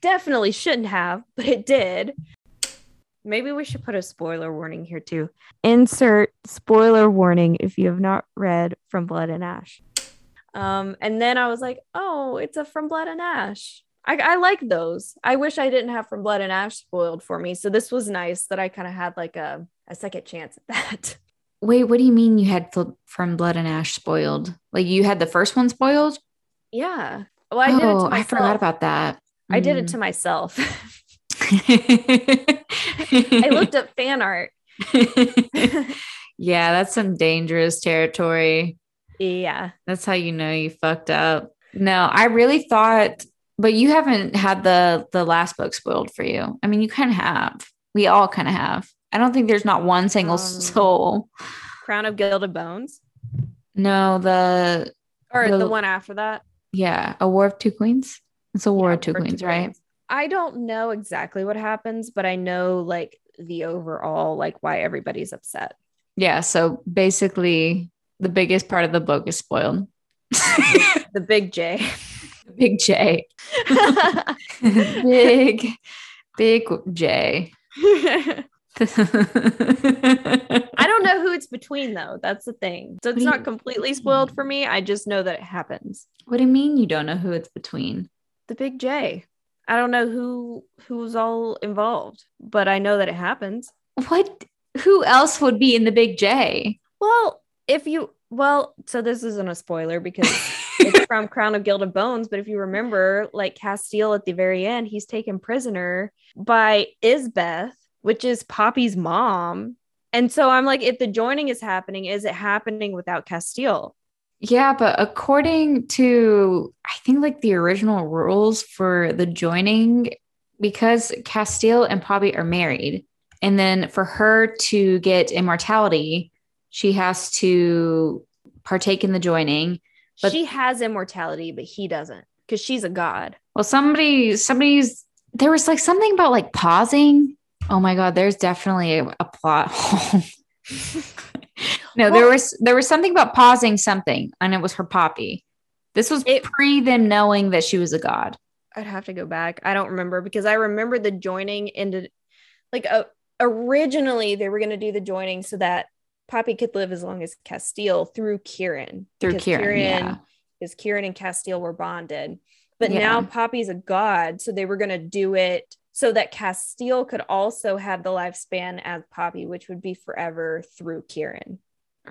definitely shouldn't have, but it did. Maybe we should put a spoiler warning here too. Insert spoiler warning if you have not read From Blood and Ash. Um, and then I was like, oh, it's a From Blood and Ash. I, I like those. I wish I didn't have From Blood and Ash spoiled for me. So this was nice that I kind of had like a, a second chance at that. Wait, what do you mean you had From Blood and Ash spoiled? Like you had the first one spoiled? Yeah. Well, I did it to myself. I forgot about that. I mm. did it mm. to myself. I looked up fan art. yeah, that's some dangerous territory. Yeah. That's how you know you fucked up. No, I really thought but you haven't had the the last book spoiled for you. I mean, you kind of have. We all kind of have. I don't think there's not one single um, soul. Crown of Gilded Bones. No, the or the, the, one after that. Yeah, a War of Two Queens. It's a War yeah, of Two, Queens, two right? Queens. I don't know exactly what happens, but I know like the overall like why everybody's upset. Yeah, so basically the biggest part of the book is spoiled. the big J. Big J. big, big J. I don't know who it's between though. That's the thing. So it's not completely spoiled for me. I just know that it happens. What do you mean you don't know who it's between? The big J. I don't know who who's all involved, but I know that it happens. What who else would be in the big J? Well, if you well, so this isn't a spoiler because it's from Crown of Gilded Bones. But if you remember, like Casteel at the very end, he's taken prisoner by Isbeth, which is Poppy's mom. And so I'm like, if the joining is happening, is it happening without Casteel? Yeah, but according to I think like the original rules for the joining, because Casteel and Poppy are married, and then for her to get immortality, she has to partake in the joining. But she has immortality, but he doesn't because she's a god. Well, somebody, somebody's there was like something about like pausing Oh my god, there's definitely a, a plot hole. no, well, there was there was something about pausing something, and it was her poppy. This was it, pre them knowing that she was a god. I'd have to go back. I don't remember because I remember the joining ended like uh, originally they were going to do the joining so that Poppy could live as long as Casteel through Kieran. Through because Kieran, yeah. Because Kieran and Casteel were bonded. But Yeah. now Poppy's a god, so they were gonna do it so that Casteel could also have the lifespan as Poppy, which would be forever through Kieran.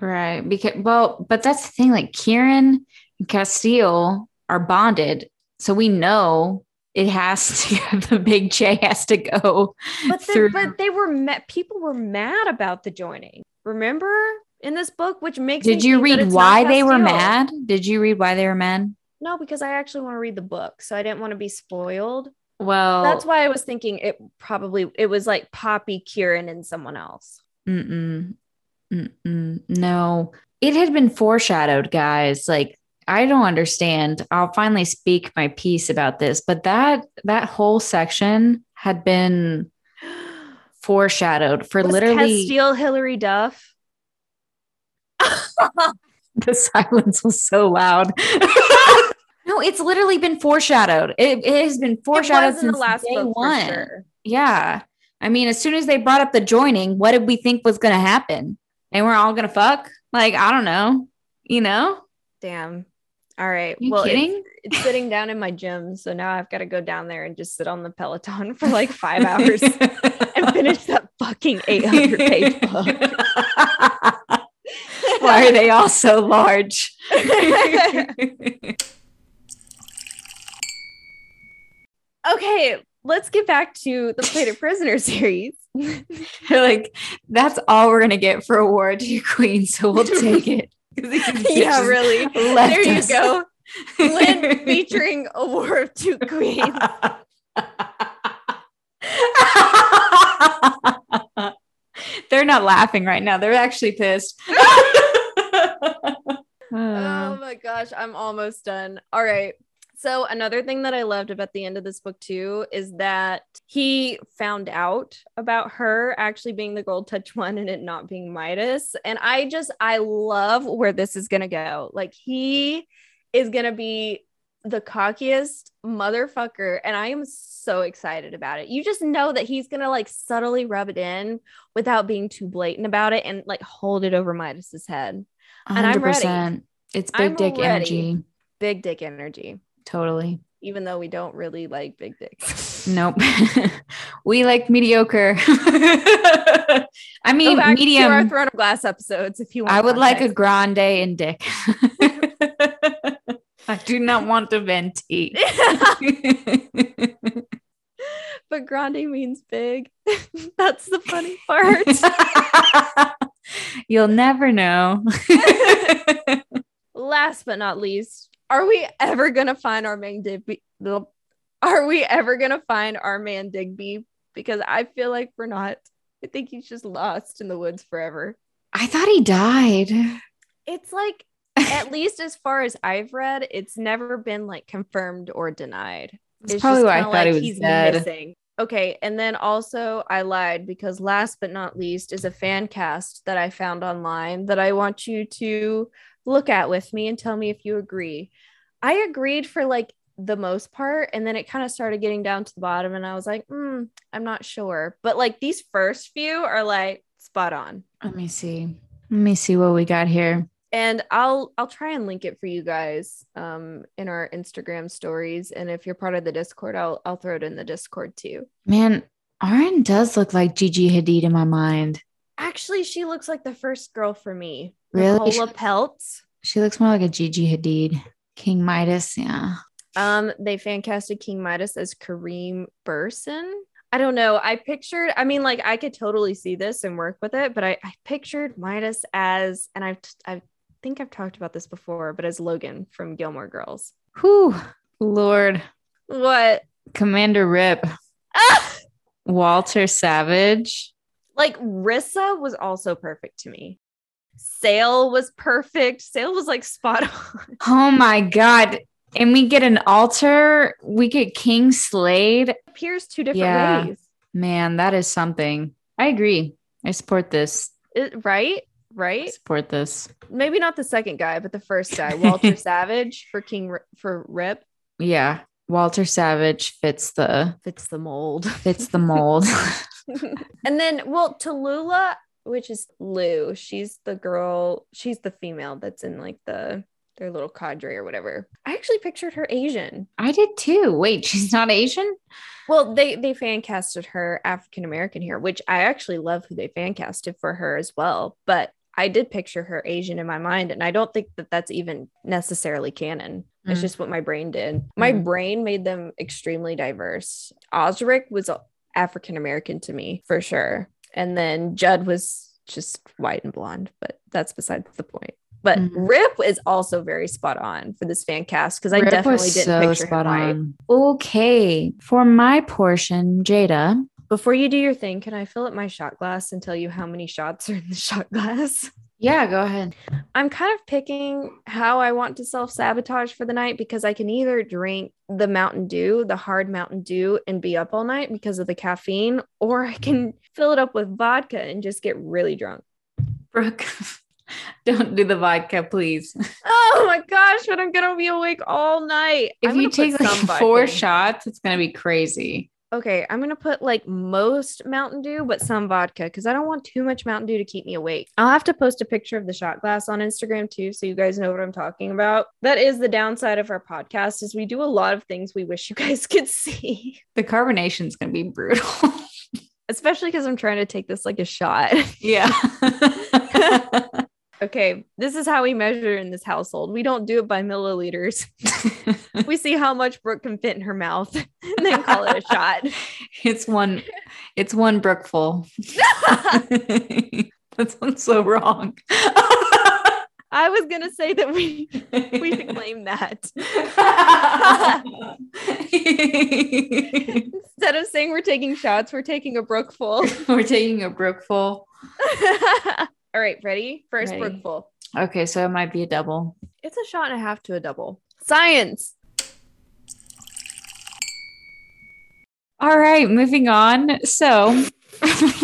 Right. Because well, but that's the thing, like Kieran and Casteel are bonded. So we know it has to the big J has to go But the, through but they were ma- people were mad about the joining. Remember in this book, which makes me Did you read why they were mad? Did you read why they were mad? No, because I actually want to read the book, so I didn't want to be spoiled. Well, That's why I was thinking it probably it was like Poppy, Kieran, and someone else. Mm-mm. Mm-mm. No, it had been foreshadowed, guys. Like, I don't understand. I'll finally speak my piece about this, but that that whole section had been foreshadowed for Was literally Casteel Hillary Duff. the silence was so loud. no, it's literally been foreshadowed. It, it has been foreshadowed since the last day one. sure. Yeah. I mean, as soon as they brought up the joining, what did we think was going to happen? And we're all going to fuck? Like, I don't know. You know? Damn. All right. Well, it's- kidding? It's, sitting down in my gym, so now I've got to go down there and just sit on the Peloton for like five hours and finish that fucking 800 page book. Why are they all so large? okay, let's get back to the Plated Prisoner series. They're like, that's all we're gonna get for a war to your queen, so we'll take it. yeah, really. There you us. go. Glint featuring a War of Two Queens. They're not laughing right now. They're actually pissed. Oh my gosh, I'm almost done. All right. So, another thing that I loved about the end of this book, too, is that he found out about her actually being the gold touch one and it not being Midas. And I just, I love where this is going to go. Like, he is going to be the cockiest motherfucker. And I am so excited about it. You just know that he's going to like subtly rub it in without being too blatant about it and like hold it over Midas's head. And I'm ready. 100%. It's big I'm dick ready. energy. Big dick energy. Totally. even though we don't really like big dicks. Nope. we like mediocre. I mean, to our medium. Throne of Glass episodes if you want. I would like a grande and dick. I do not want to venti. but grande means big. That's the funny part. You'll never know. Last but not least, are we ever gonna find our man Digby? Are we ever gonna find our man Digby? Because I feel like we're not. I think he's just lost in the woods forever. I thought he died. It's like, at least as far as I've read, it's never been like confirmed or denied. That's It's probably why I kinda thought he was he's dead. missing. Okay, and then also I lied because last but not least is a fan cast that I found online that I want you to look at with me and tell me if you agree. I agreed for like the most part, and then it kind of started getting down to the bottom, and I was like, mm, I'm not sure. But like these first few are like spot on. Let me see. Let me see what we got here. and I'll I'll try and link it for you guys um in our Instagram stories and if you're part of the Discord I'll I'll throw it in the Discord too. Man, Aaron does look like Gigi Hadid in my mind. Actually, she looks like the first girl for me. Really? Nicola Peltz. She looks more like a Gigi Hadid. King Midas, yeah. Um they fan casted King Midas as Kareem Burson. I don't know. I pictured, I mean, like I could totally see this and work with it, but I, I pictured Midas as, and I've, I think I've talked about this before, but as Logan from Gilmore Girls. Whew, Lord. What? Commander Rip. Ah! Walter Savage. Like Rissa was also perfect to me. Sail was perfect. Sail was like spot on. Oh my God. And we get an altar. We get King Slade. Appears two different Yeah. ways. Man, that is something. I agree. I support this. It- right? I Right? support this. Maybe not the second guy, but the first guy, Walter Savage for King R- for Rip Yeah. Walter Savage fits the fits the mold. fits the mold. and then, well, Tallulah, which is Lu. She's the girl, she's the female that's in like the their little cadre or whatever. I actually pictured her Asian. I did too. Wait, she's not Asian? Well, they they fan casted her African American here, which I actually love who they fan casted for her as well. But I did picture her Asian in my mind, and I don't think that that's even necessarily canon. It's Mm. just what my brain did. My Mm. brain made them extremely diverse. Osric was African American to me for sure, and then Judd was just white and blonde, but that's besides the point. But Mhm. Rip is also very spot on for this fan cast because I Rip definitely didn't so picture spot him white. on. Okay, for my portion, Jada. Before you do your thing, can I fill up my shot glass and tell you how many shots are in the shot glass? Yeah, go ahead. I'm kind of picking how I want to self sabotage for the night because I can either drink the Mountain Dew, the hard Mountain Dew, and be up all night because of the caffeine, or I can fill it up with vodka and just get really drunk. Brooke, don't do the vodka, please. Oh my gosh, but I'm gonna be awake all night. If you take like four in. shots, it's gonna be crazy. Okay, I'm gonna put like most Mountain Dew, but some vodka because I don't want too much Mountain Dew to keep me awake. I'll have to post a picture of the shot glass on Instagram too, so you guys know what I'm talking about. That is the downside of our podcast is we do a lot of things we wish you guys could see, The carbonation is gonna be brutal. especially because I'm trying to take this like a shot. yeah. okay, this is how we measure in this household. We don't do it by milliliters. we see how much Brooke can fit in her mouth and then call it a shot. it's one it's one brookful. that sounds so wrong. I was gonna say that we we should claim that. Instead of saying we're taking shots, we're taking a brookful. We're taking a brookful. All right, ready? First Ready. brookful. Okay, so it might be a double. It's a shot and a half to a double. Science. All right, moving on. So,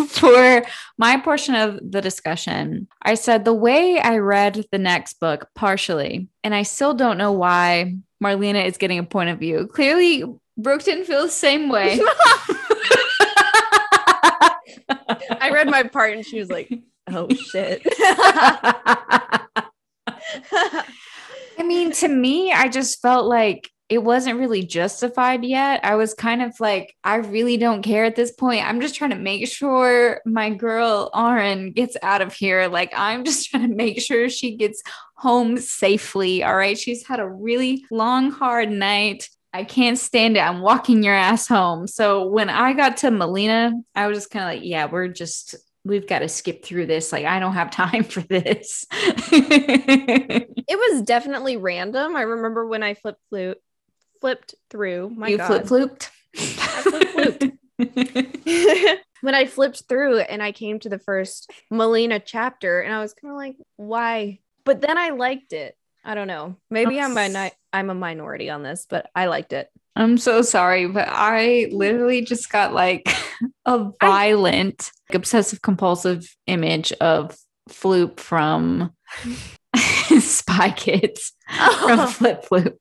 for my portion of the discussion, I said the way I read the next book partially, and I still don't know why Marlena is getting a point of view. Clearly, Brooke didn't feel the same way. I read my part and she was like, "Oh shit." I mean, to me, I just felt like it wasn't really justified yet. I was kind of like, I really don't care at this point. I'm just trying to make sure my girl Aaron gets out of here. Like, I'm just trying to make sure she gets home safely. All right. She's had a really long, hard night. I can't stand it. I'm walking your ass home. So when I got to Malina, I was just kind of like, yeah, we're just, we've got to skip through this. Like, I don't have time for this. it was definitely random. I remember when I flipped flu- flipped through. My you God. flip when I flipped through and I came to the first Malina chapter, and I was kind of like, why? But then I liked it. I don't know. Maybe I'm a I'm a minority on this, but I liked it. I'm so sorry, but I literally just got like a violent obsessive compulsive image of Floop from Spy Kids from Flip Floop.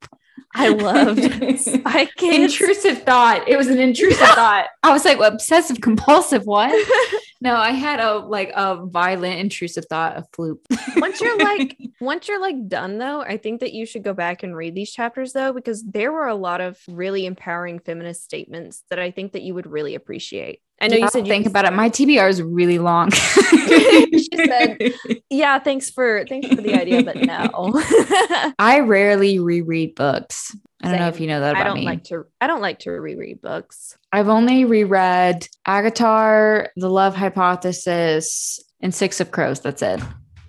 I loved Spy Kids. intrusive thought. It was an intrusive thought. I was like, well, obsessive compulsive. What? No, I had a like a violent intrusive thought of Floop. once you're like once you're like done though i think that you should go back and read these chapters though because there were a lot of really empowering feminist statements that i think that you would really appreciate i know you said you think about it. My TBR is really long. She said- yeah thanks for thanks for the idea but no I rarely reread books. I don't know if you know that i don't me. like to i don't like to reread books I've only reread Agatar, The Love Hypothesis, and Six of Crows. That's it.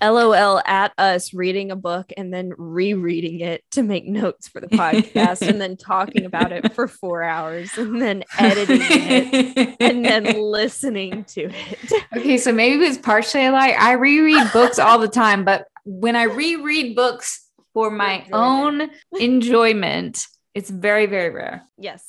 Lol at us reading a book and then rereading it to make notes for the podcast and then talking about it for four hours and then editing it and then listening to it okay, so maybe it was partially a lie. I reread books all the time, but when I reread books for my enjoyment. own enjoyment, it's very, very rare. Yes.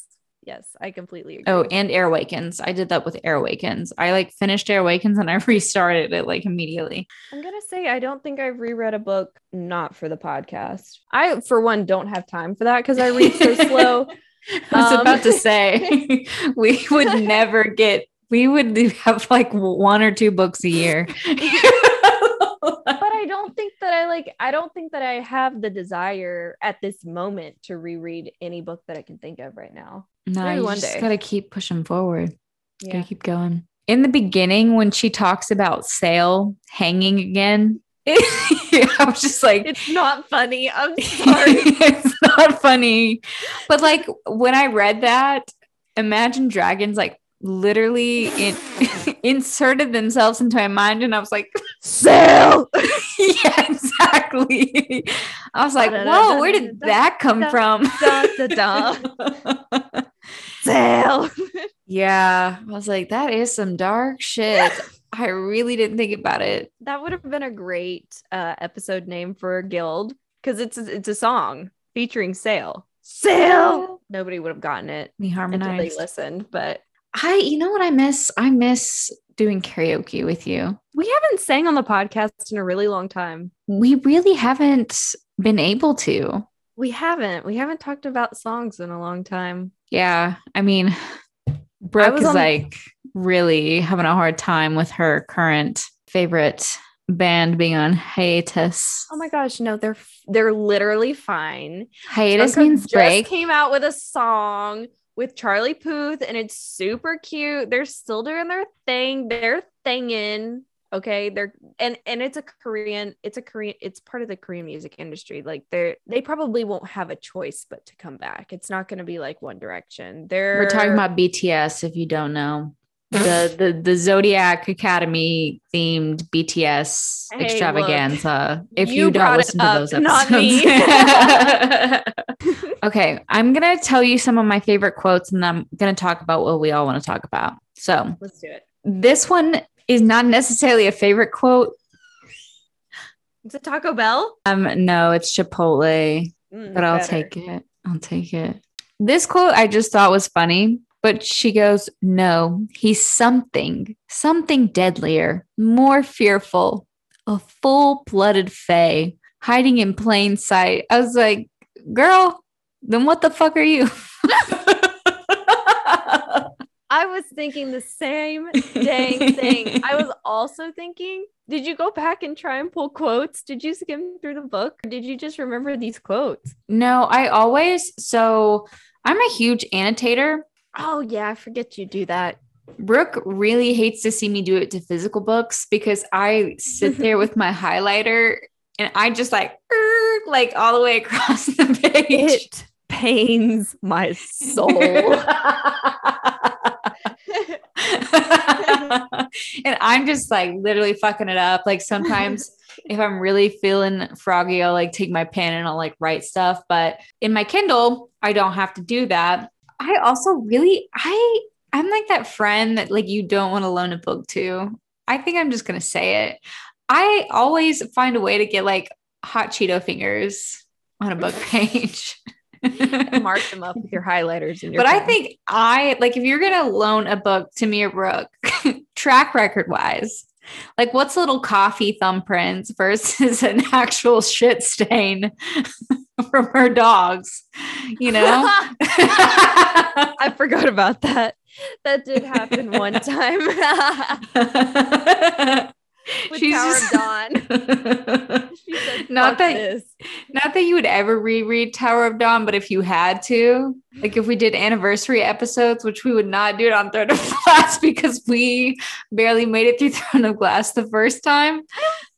Yes. I completely agree. Oh, and Air Awakens. I did that with Air Awakens. I like finished Air Awakens and I restarted it like immediately. I'm going to say I don't think I've reread a book not for the podcast. I, for one, don't have time for that because I read so slow. I was Um, about to say we would never get we would have like one or two books a year. but I don't think that I like I don't think that I have the desire at this moment to reread any book that I can think of right now. No, Maybe you one just day. gotta keep pushing forward. Yeah. Gotta keep going. In the beginning, when she talks about Sail hanging again, I was just like, It's not funny. I'm sorry. it's not funny. But like when I read that, Imagine Dragons like literally in, inserted themselves into my mind, and I was like, Sail. yeah, exactly. I was like, whoa, where did that come from? Sail. yeah, I was like, that is some dark shit. I really didn't think about it. That would have been a great uh, episode name for a Gild because it's a, it's a song featuring Sail. Sail. Nobody would have gotten it We until they listened, but I, you know what I miss? I miss doing karaoke with you. we haven't sang on the podcast in a really long time. We really haven't been able to. We haven't. We haven't talked about songs in a long time. Yeah. I mean, Brooke is on- like really having a hard time with her current favorite band being on hiatus. Oh my gosh, no, they're they're literally fine. Hiatus Jungkook means just break. came out with a song with Charlie Puth, and it's super cute. They're still doing their thing. They're thinging. Okay, they're and and it's a Korean. It's a Korean. It's part of the Korean music industry. Like they're they probably won't have a choice but to come back. It's not going to be like One Direction. They're We're talking about BTS if you don't know. The the the Zodiac Academy themed BTS Hey, extravaganza. if you you, don't listen to up, those not episodes. okay, I'm gonna tell you some of my favorite quotes and I'm gonna talk about what we all want to talk about. So Let's do it. this one is not necessarily a favorite quote. Is it Taco Bell? Um, no, it's Chipotle. Mm, but I'll better. take it. I'll take it. This quote I just thought was funny, but she goes, No, he's something, something deadlier, more fearful, a full blooded Fae hiding in plain sight. I was like, Girl, then what the fuck are you? I was thinking the same dang thing. I was also thinking, did you go back and try and pull quotes? Did you skim through the book? Or did you just remember these quotes? no, I always, so I'm a huge annotator. Oh, yeah, I forget you do that. Brooke really hates to see me do it to physical books because I sit there with my highlighter and I just like "Er," like all the way across the page. It pains my soul. and I'm just like literally fucking it up. Like sometimes if I'm really feeling froggy, I'll like take my pen and I'll like write stuff. But in my Kindle, I don't have to do that. I also really I I'm like that friend that like you don't want to loan a book to. I think I'm just gonna say it. I always find a way to get like hot Cheeto fingers on a book page. Mark them up with your highlighters your But I think I like if you're gonna loan a book to me or Brooke, track record wise, like what's little coffee thumbprints versus an actual shit stain from her dogs, you know? I forgot about that. That did happen one time with She's Tower just- of Dawn. Not that- this." Not that you would ever reread Tower of Dawn, but if you had to, like if we did anniversary episodes, which we would not do it on Throne of Glass because we barely made it through Throne of Glass the first time.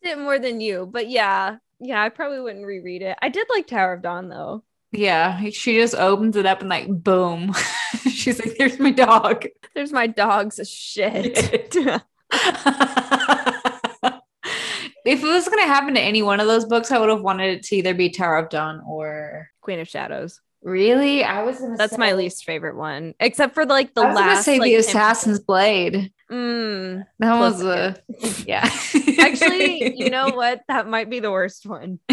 it more than you, but yeah, yeah, I probably wouldn't reread it. I did like Tower of Dawn though. Yeah, she just opens it up and like boom. She's like, there's my dog. There's my dog's shit. If it was gonna happen to any one of those books, I would have wanted it to either be Tower of Dawn or Queen of Shadows. really. I was That's say, my least favorite one, except for like the I was last. say like, the 10 Assassin's Blade. Mm. That was a yeah. Actually, you know what? That might be the worst one.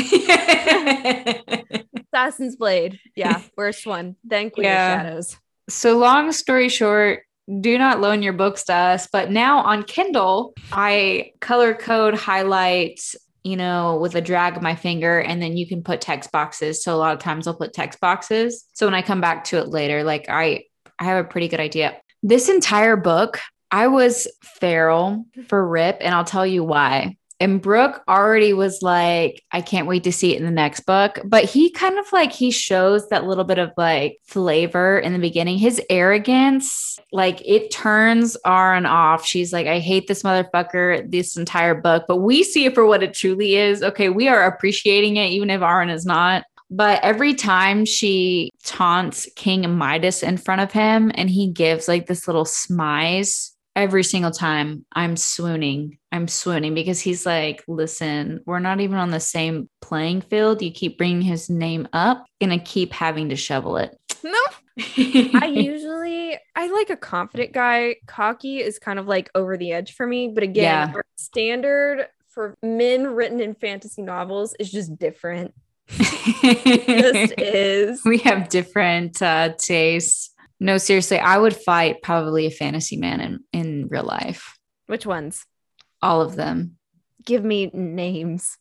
Assassin's Blade. Yeah, worst one. Then Queen Yeah. of Shadows. so long story short, do not loan your books to us. But now on Kindle, I color code highlight, you know, with a drag of my finger, and then you can put text boxes. So a lot of times I'll put text boxes. So when I come back to it later, like I I have a pretty good idea. This entire book I was feral for Rip, and I'll tell you why. And Brooke already was like, I can't wait to see it in the next book. But he kind of like, he shows that little bit of like flavor in the beginning. His arrogance, like it turns Aron off. She's like, I hate this motherfucker this entire book. But we see it for what it truly is. Okay, we are appreciating it, even if Aron is not. But every time she taunts King Midas in front of him and he gives like this little smize, every single time I'm swooning. I'm swooning because he's like, listen, we're not even on the same playing field. You keep bringing his name up, gonna keep having to shovel it. No. I usually I like a confident guy. Cocky is kind of like over the edge for me, but again, Yeah. our standard for men written in fantasy novels is just different. Just is. we have different uh, tastes. No, seriously, I would fight probably a fantasy man in, in real life. Which ones? All of them. Give me names.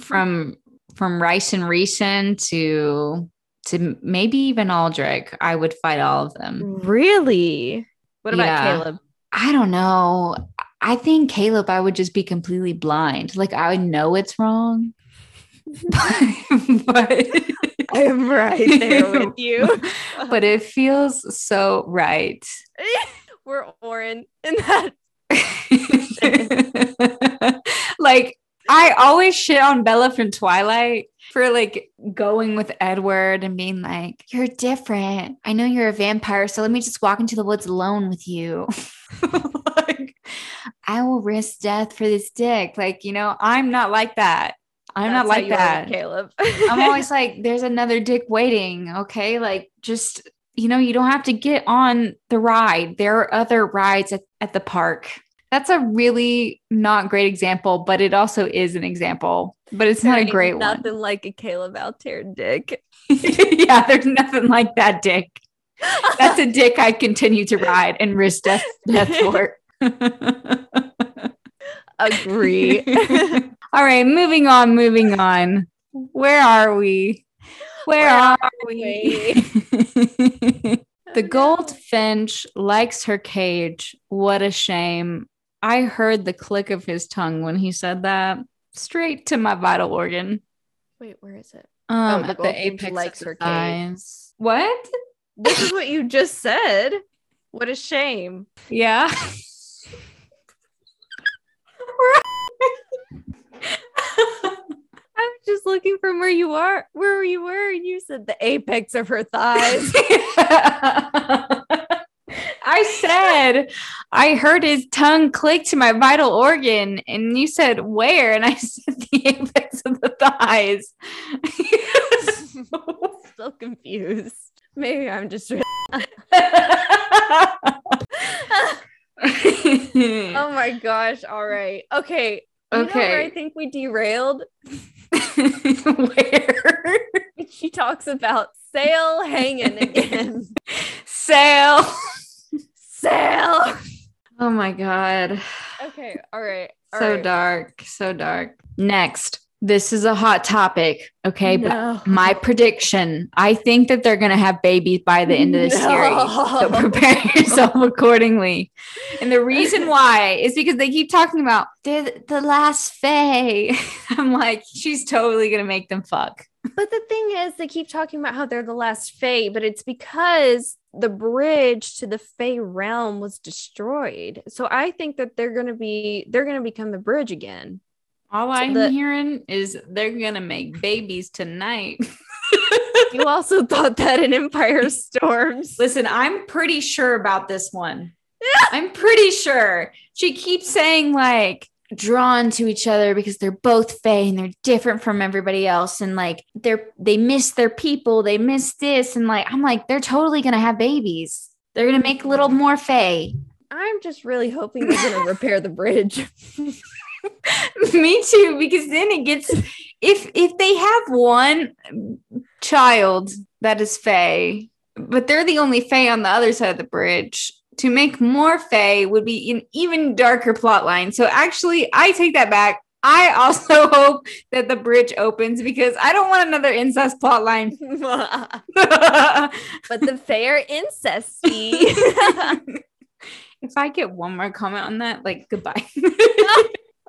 From from Rice and Reason to to maybe even Aldrich. I would fight all of them. Really? What about Yeah. Caleb? I don't know. I think Caleb, I would just be completely blind. Like I would know it's wrong. but I am right there with you. but it feels so right. We're Auren in that. like I always shit on Bella from Twilight for like going with Edward and being like, "You're different. I know you're a vampire, so let me just walk into the woods alone with you." like, I will risk death for this dick. Like, you know, I'm not like that. I'm not That's how like you are with that. Caleb. I'm always like, there's another dick waiting. Okay. Like, just, you know, you don't have to get on the ride. There are other rides at, at the park. That's a really not great example, but it also is an example, but it's not a great one. Nothing like a Caleb Altair dick. yeah, there's nothing like that dick. That's a dick I continue to ride and risk death, death for. Agree. All right, moving on, moving on. Where are we? Where, Where are, are we? the goldfinch likes her cage. What a shame. I heard the click of his tongue when he said that straight to my vital organ. Wait, where is it? Um, Oh, the at the apex likes her cage. thighs. What? This is what you just said. What a shame. Yeah. I was just looking from where you are, where you were, and you said the apex of her thighs. I said, I heard his tongue click to my vital organ, and you said where? And I said the apex of the thighs. Still confused. Maybe I'm just. oh my gosh! All right. Okay. You where I think we derailed. where? She talks about sail hanging again. Sail. sail. Oh my God. Okay. All right. all so right. dark. So dark. Next. This is a hot topic. Okay. But my prediction I think that they're going to have babies by the end of the series. So prepare yourself accordingly. And the reason why is because they keep talking about they're the- the last Fae. I'm like, she's totally going to make them fuck. But the thing is, they keep talking about how they're the last Fae, but it's because the bridge to the Fae realm was destroyed. So I think that they're gonna be they're gonna become the bridge again. All I'm the- hearing is they're going to make babies tonight. You also thought that in Empire Storms. Listen, I'm pretty sure about this one. I'm pretty sure. She keeps saying like drawn to each other because they're both Fae and they're different from everybody else. And like they're they miss their people, they miss this. And like I'm like, they're totally gonna have babies. They're gonna make little more Fae. I'm just really hoping they're gonna repair the bridge. Me too, because then it gets if if they have one child that is Fae, but they're the only Fae on the other side of the bridge. To make more Fae would be an even darker plot line. So actually, I take that back. I also hope that the bridge opens because I don't want another incest plot line. but the Fae are incesty. if I get one more comment on that, like goodbye.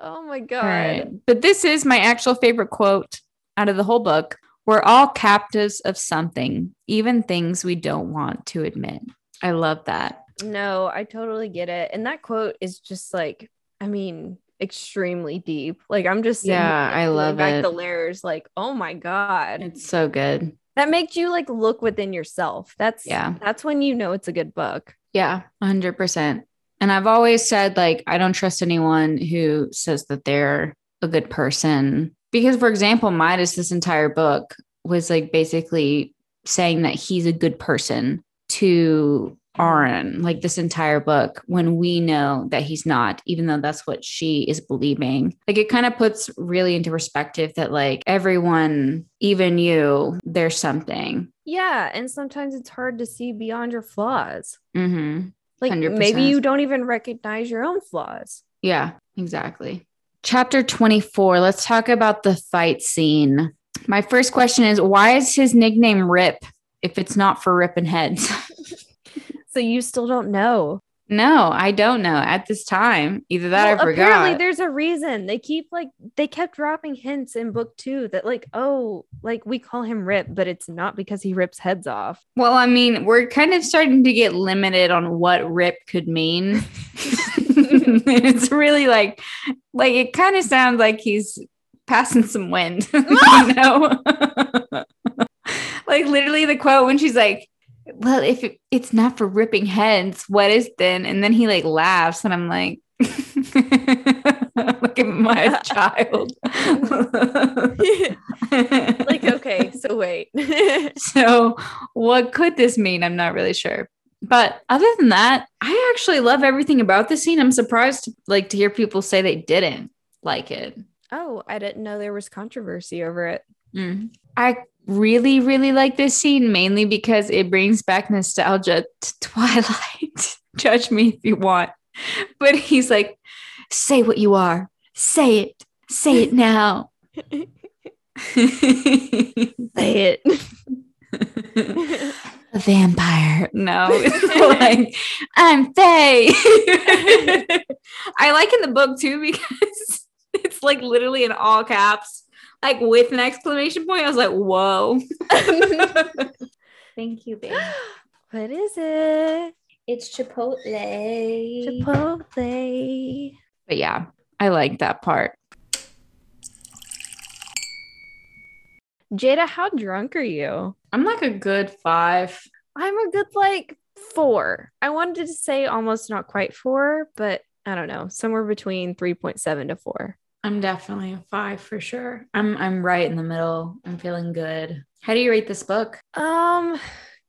Oh my god. Right. But this is my actual favorite quote out of the whole book. We're all captives of something, even things we don't want to admit. I love that. No, I totally get it. And that quote is just like, I mean, extremely deep. Like I'm just Yeah, I love back it. the layers. Like, oh my god, It's so good. that makes you like look within yourself. That's Yeah. That's when you know it's a good book. Yeah, 100%. And I've always said, like, I don't trust anyone who says that they're a good person. Because, for example, Midas, this entire book was like basically saying that he's a good person to Auren, like this entire book, when we know that he's not, even though that's what she is believing. Like, it kind of puts really into perspective that, like, everyone, even you, there's something. Yeah, and sometimes it's hard to see beyond your flaws. hmm Like 100%. maybe you don't even recognize your own flaws. Yeah, exactly. Chapter 24. Let's talk about the fight scene. My first question is why is his nickname Rip if it's not for ripping heads? So you still don't know. No, I don't know at this time. Either that Well, I forgot. Apparently, there's a reason. They keep like they kept dropping hints in book two that like, oh, like we call him Rip, but it's not because he rips heads off. well, I mean, we're kind of starting to get limited on what Rip could mean. it's really like, like it kind of sounds like he's passing some wind, you know? like literally the quote when she's like, well, if it, it's not for ripping heads, what is then? And then he like laughs, and I'm like, look at my child. like, okay, so wait. so what could this mean? I'm not really sure. But other than that, I actually love everything about the scene. I'm surprised like to hear people say they didn't like it. oh, I didn't know there was controversy over it. Mm. I really, really like this scene mainly because it brings back nostalgia to Twilight. Judge me if you want. But he's like, say what you are. Say it. Say it now. Say it. a vampire. No, it's like I'm Fae. I like in the book too because it's like literally in all caps, like with an exclamation point. I was like, whoa. Thank you, babe. what is it? It's Chipotle. Chipotle. But yeah, I like that part. Jada, how drunk are you? I'm like a good five. I'm a good like four. I wanted to say almost not quite four, but I don't know, somewhere between 3.7 to four. I'm definitely a five for sure. I'm I'm right in the middle. I'm feeling good. How do you rate this book? Um,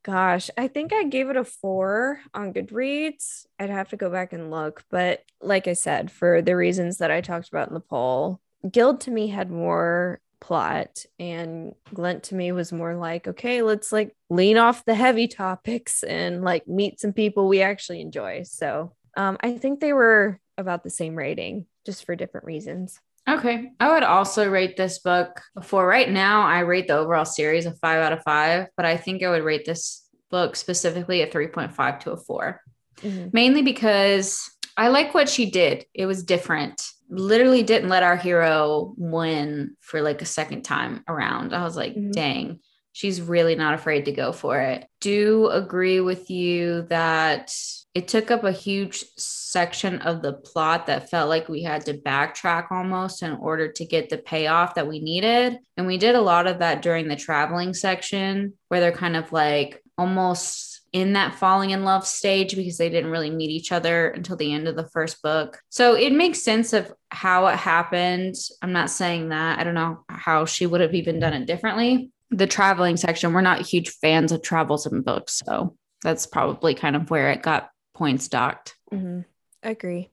gosh, I think I gave it a four on Goodreads. I'd have to go back and look, but like I said, for the reasons that I talked about in the poll, Gild to me had more plot and Glint to me was more like, okay, let's like lean off the heavy topics and like meet some people we actually enjoy. So um, I think they were about the same rating, just for different reasons. Okay. I would also rate this book for right now. I rate the overall series a five out of five, but I think I would rate this book specifically a 3.5 to a four, Mhm. mainly because I like what she did. It was different. Literally didn't let our hero win for like a second time around. I was like, Mhm. dang, she's really not afraid to go for it. Do agree with you that it took up a huge section of the plot that felt like we had to backtrack almost in order to get the payoff that we needed. And we did a lot of that during the traveling section where they're kind of like almost in that falling in love stage because they didn't really meet each other until the end of the first book. So it makes sense of how it happened. I'm not saying that. I don't know how she would have even done it differently. The traveling section, we're not huge fans of travels in books. So that's probably kind of where it got points docked. Mhm. Agree.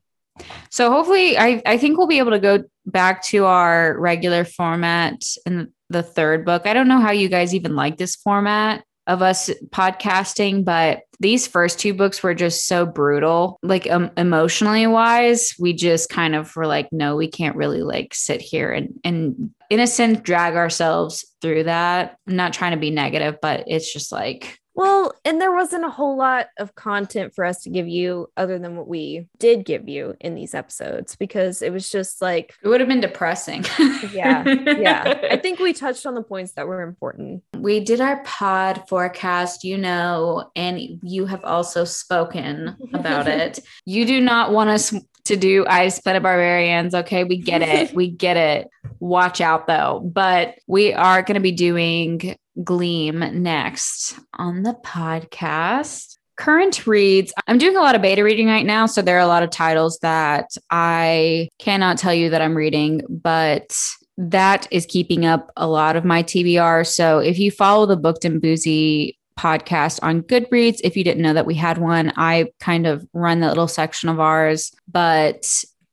So hopefully I, I think we'll be able to go back to our regular format in the third book. I don't know how you guys even like this format of us podcasting, but these first two books were just so brutal. Like um, emotionally wise, we just kind of were like, no, we can't really like sit here and and in a sense drag ourselves through that. I'm not trying to be negative, but it's just like Well, and there wasn't a whole lot of content for us to give you other than what we did give you in these episodes because it was just like it would have been depressing. yeah. Yeah. I think we touched on the points that were important. We did our pod forecast, you know, and you have also spoken about it. You do not want us to do Ice Planet Barbarians. Okay, we get it. we get it. Watch out though. But we are going to be doing Gleam next on the podcast. Current reads, I'm doing a lot of beta reading right now. So there are a lot of titles that I cannot tell you that I'm reading, but that is keeping up a lot of my TBR. So if you follow the Booked and Boozy podcast on Goodreads. If you didn't know that we had one, I kind of run that little section of ours, but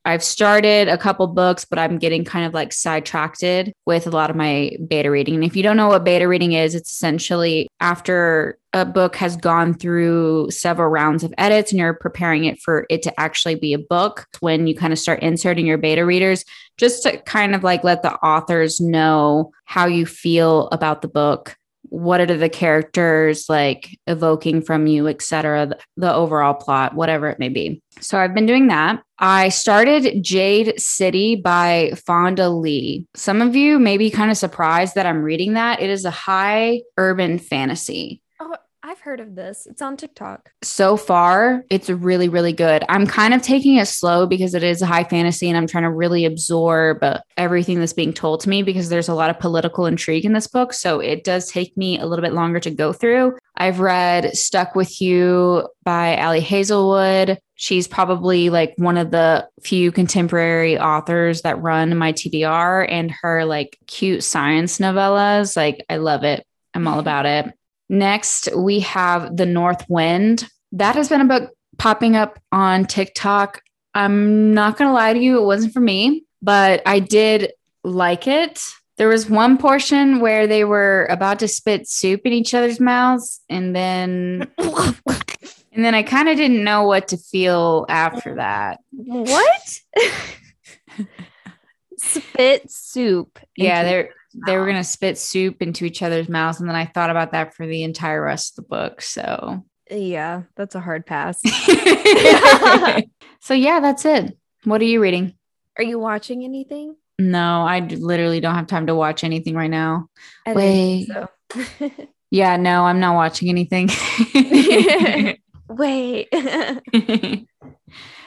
I've started a couple books, but I'm getting kind of like sidetracked with a lot of my beta reading. And if you don't know what beta reading is, it's essentially after a book has gone through several rounds of edits and you're preparing it for it to actually be a book when you kind of start inserting your beta readers just to kind of like let the authors know how you feel about the book what are the characters like evoking from you etc the, the, overall plot whatever it may be. So i've been doing that. I started jade city by fonda lee. Some of you may be kind of surprised that i'm reading that. It is a high urban fantasy I've heard of this. It's on TikTok. So far, it's really, really good. I'm kind of taking it slow because it is a high fantasy and I'm trying to really absorb uh, everything that's being told to me because there's a lot of political intrigue in this book. So it does take me a little bit longer to go through. I've read Stuck with You by Ali Hazelwood. She's probably like one of the few contemporary authors that run my TBR and her like cute science novellas. Like, I love it. I'm all about it. Next, we have The North Wind. That has been a book popping up on TikTok. I'm not going to lie to you, it wasn't for me, but I did like it. There was one portion where they were about to spit soup in each other's mouths and then and then I kind of didn't know what to feel after that. What? spit soup. Yeah, they're they were going to spit soup into each other's mouths. And then I thought about that for the entire rest of the book. So, yeah, that's a hard pass. so, yeah, that's it. What are you reading? Are you watching anything? No, I literally don't have time to watch anything right now. Wait. So. yeah, no, I'm not watching anything. Wait.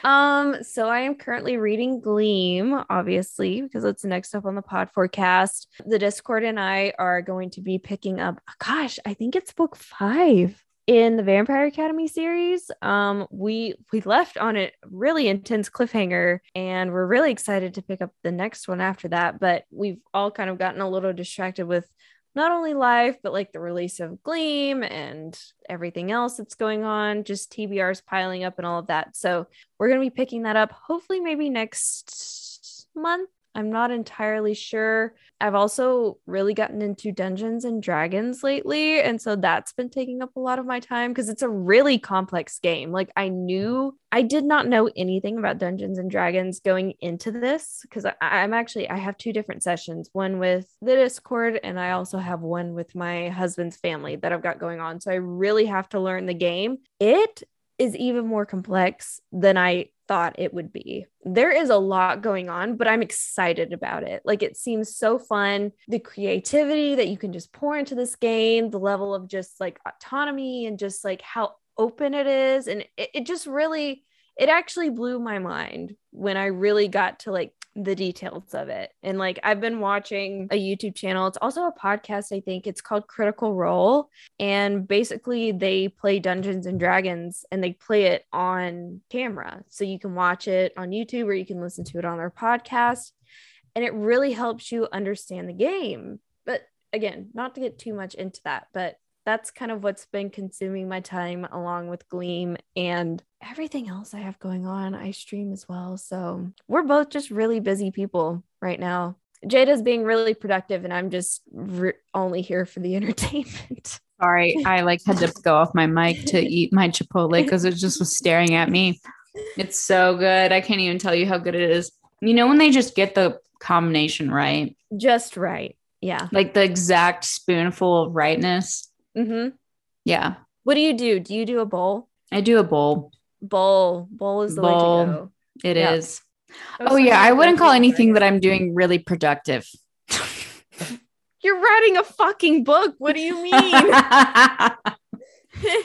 Um, so I am currently reading Gleam, obviously, because it's next up on the pod forecast. The Discord and I are going to be picking up, gosh, I think it's book five in the Vampire Academy series. Um, we we left on a really intense cliffhanger, and we're really excited to pick up the next one after that. But we've all kind of gotten a little distracted with not only life, but like the release of Gleam and everything else that's going on, just TBRs piling up and all of that. So we're going to be picking that up hopefully maybe next month. I'm not entirely sure. I've also really gotten into Dungeons and Dragons lately. And so that's been taking up a lot of my time because it's a really complex game. Like, I knew I did not know anything about Dungeons and Dragons going into this because I'm actually, I have two different sessions one with the Discord, and I also have one with my husband's family that I've got going on. So I really have to learn the game. It is even more complex than I thought it would be. There is a lot going on, but I'm excited about it. Like it seems so fun. The creativity that you can just pour into this game, the level of just like autonomy and just like how open it is. And it, it just really, it actually blew my mind when I really got to like the details of it. And like I've been watching a YouTube channel. It's also a podcast, I think. It's called Critical Role. And basically they play Dungeons and Dragons and they play it on camera. So you can watch it on YouTube or you can listen to it on their podcast. And it really helps you understand the game. But again, not to get too much into that, but that's kind of what's been consuming my time along with Gleam and everything else I have going on. I stream as well. So we're both just really busy people right now. Jada's being really productive, and I'm just re- only here for the entertainment. Sorry, I like had to go off my mic to eat my Chipotle because it just was staring at me. It's so good. I can't even tell you how good it is. You know, when they just get the combination right, just right. Yeah. Like the exact spoonful of rightness. Mm-hmm. Yeah. What do you do? Do you do a bowl? I do a bowl. Bowl. Bowl is the way Bowl. to go. It is. Yeah. Oh yeah, I wouldn't call anything that I'm doing really productive. You're writing a fucking book. What do you mean?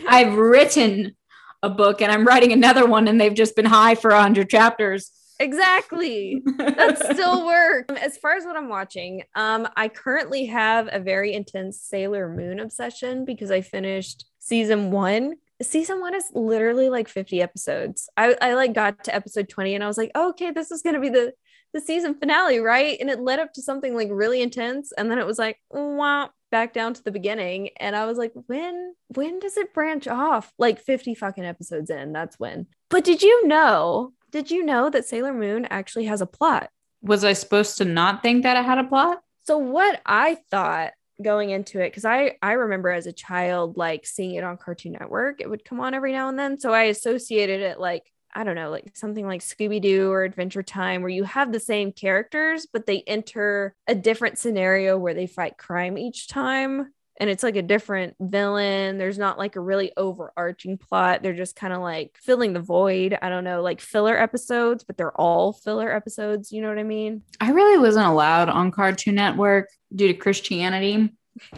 I've written a book and I'm writing another one and they've just been high for 100 chapters. exactly. That's still work. Um, As far as what I'm watching, um, I currently have a very intense Sailor Moon obsession because I finished season one. Season one is literally like 50 episodes. I, I like got to episode 20 and I was like, oh, okay, this is gonna be the the season finale, right? And it led up to something like really intense, and then it was like, wow, back down to the beginning. And I was like, when when does it branch off? Like 50 fucking episodes in, that's when. But did you know? Did you know that Sailor Moon actually has a plot? Was I supposed to not think that it had a plot? So what I thought going into it because I I remember as a child like seeing it on Cartoon Network it would come on every now and then. So I associated it like I don't know like something like Scooby Doo or Adventure Time where you have the same characters but they enter a different scenario where they fight crime each time and it's like a different villain there's not like a really overarching plot they're just kind of like filling the void I don't know like filler episodes but they're all filler episodes you know what I mean I really wasn't allowed on Cartoon Network due to Christianity.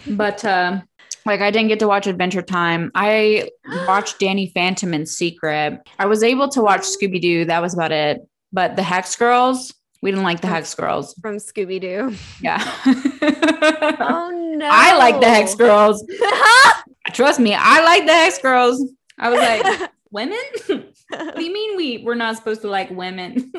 But uh, like I didn't get to watch Adventure Time. I watched Danny Phantom in secret. I was able to watch Scooby Doo. That was about it. But the Hex Girls, we didn't like the Hex Girls. from Scooby Doo Yeah. Oh no. I like the Hex Girls. Trust me, I like the Hex Girls. I was like, women? what do you mean we we're not supposed to like women?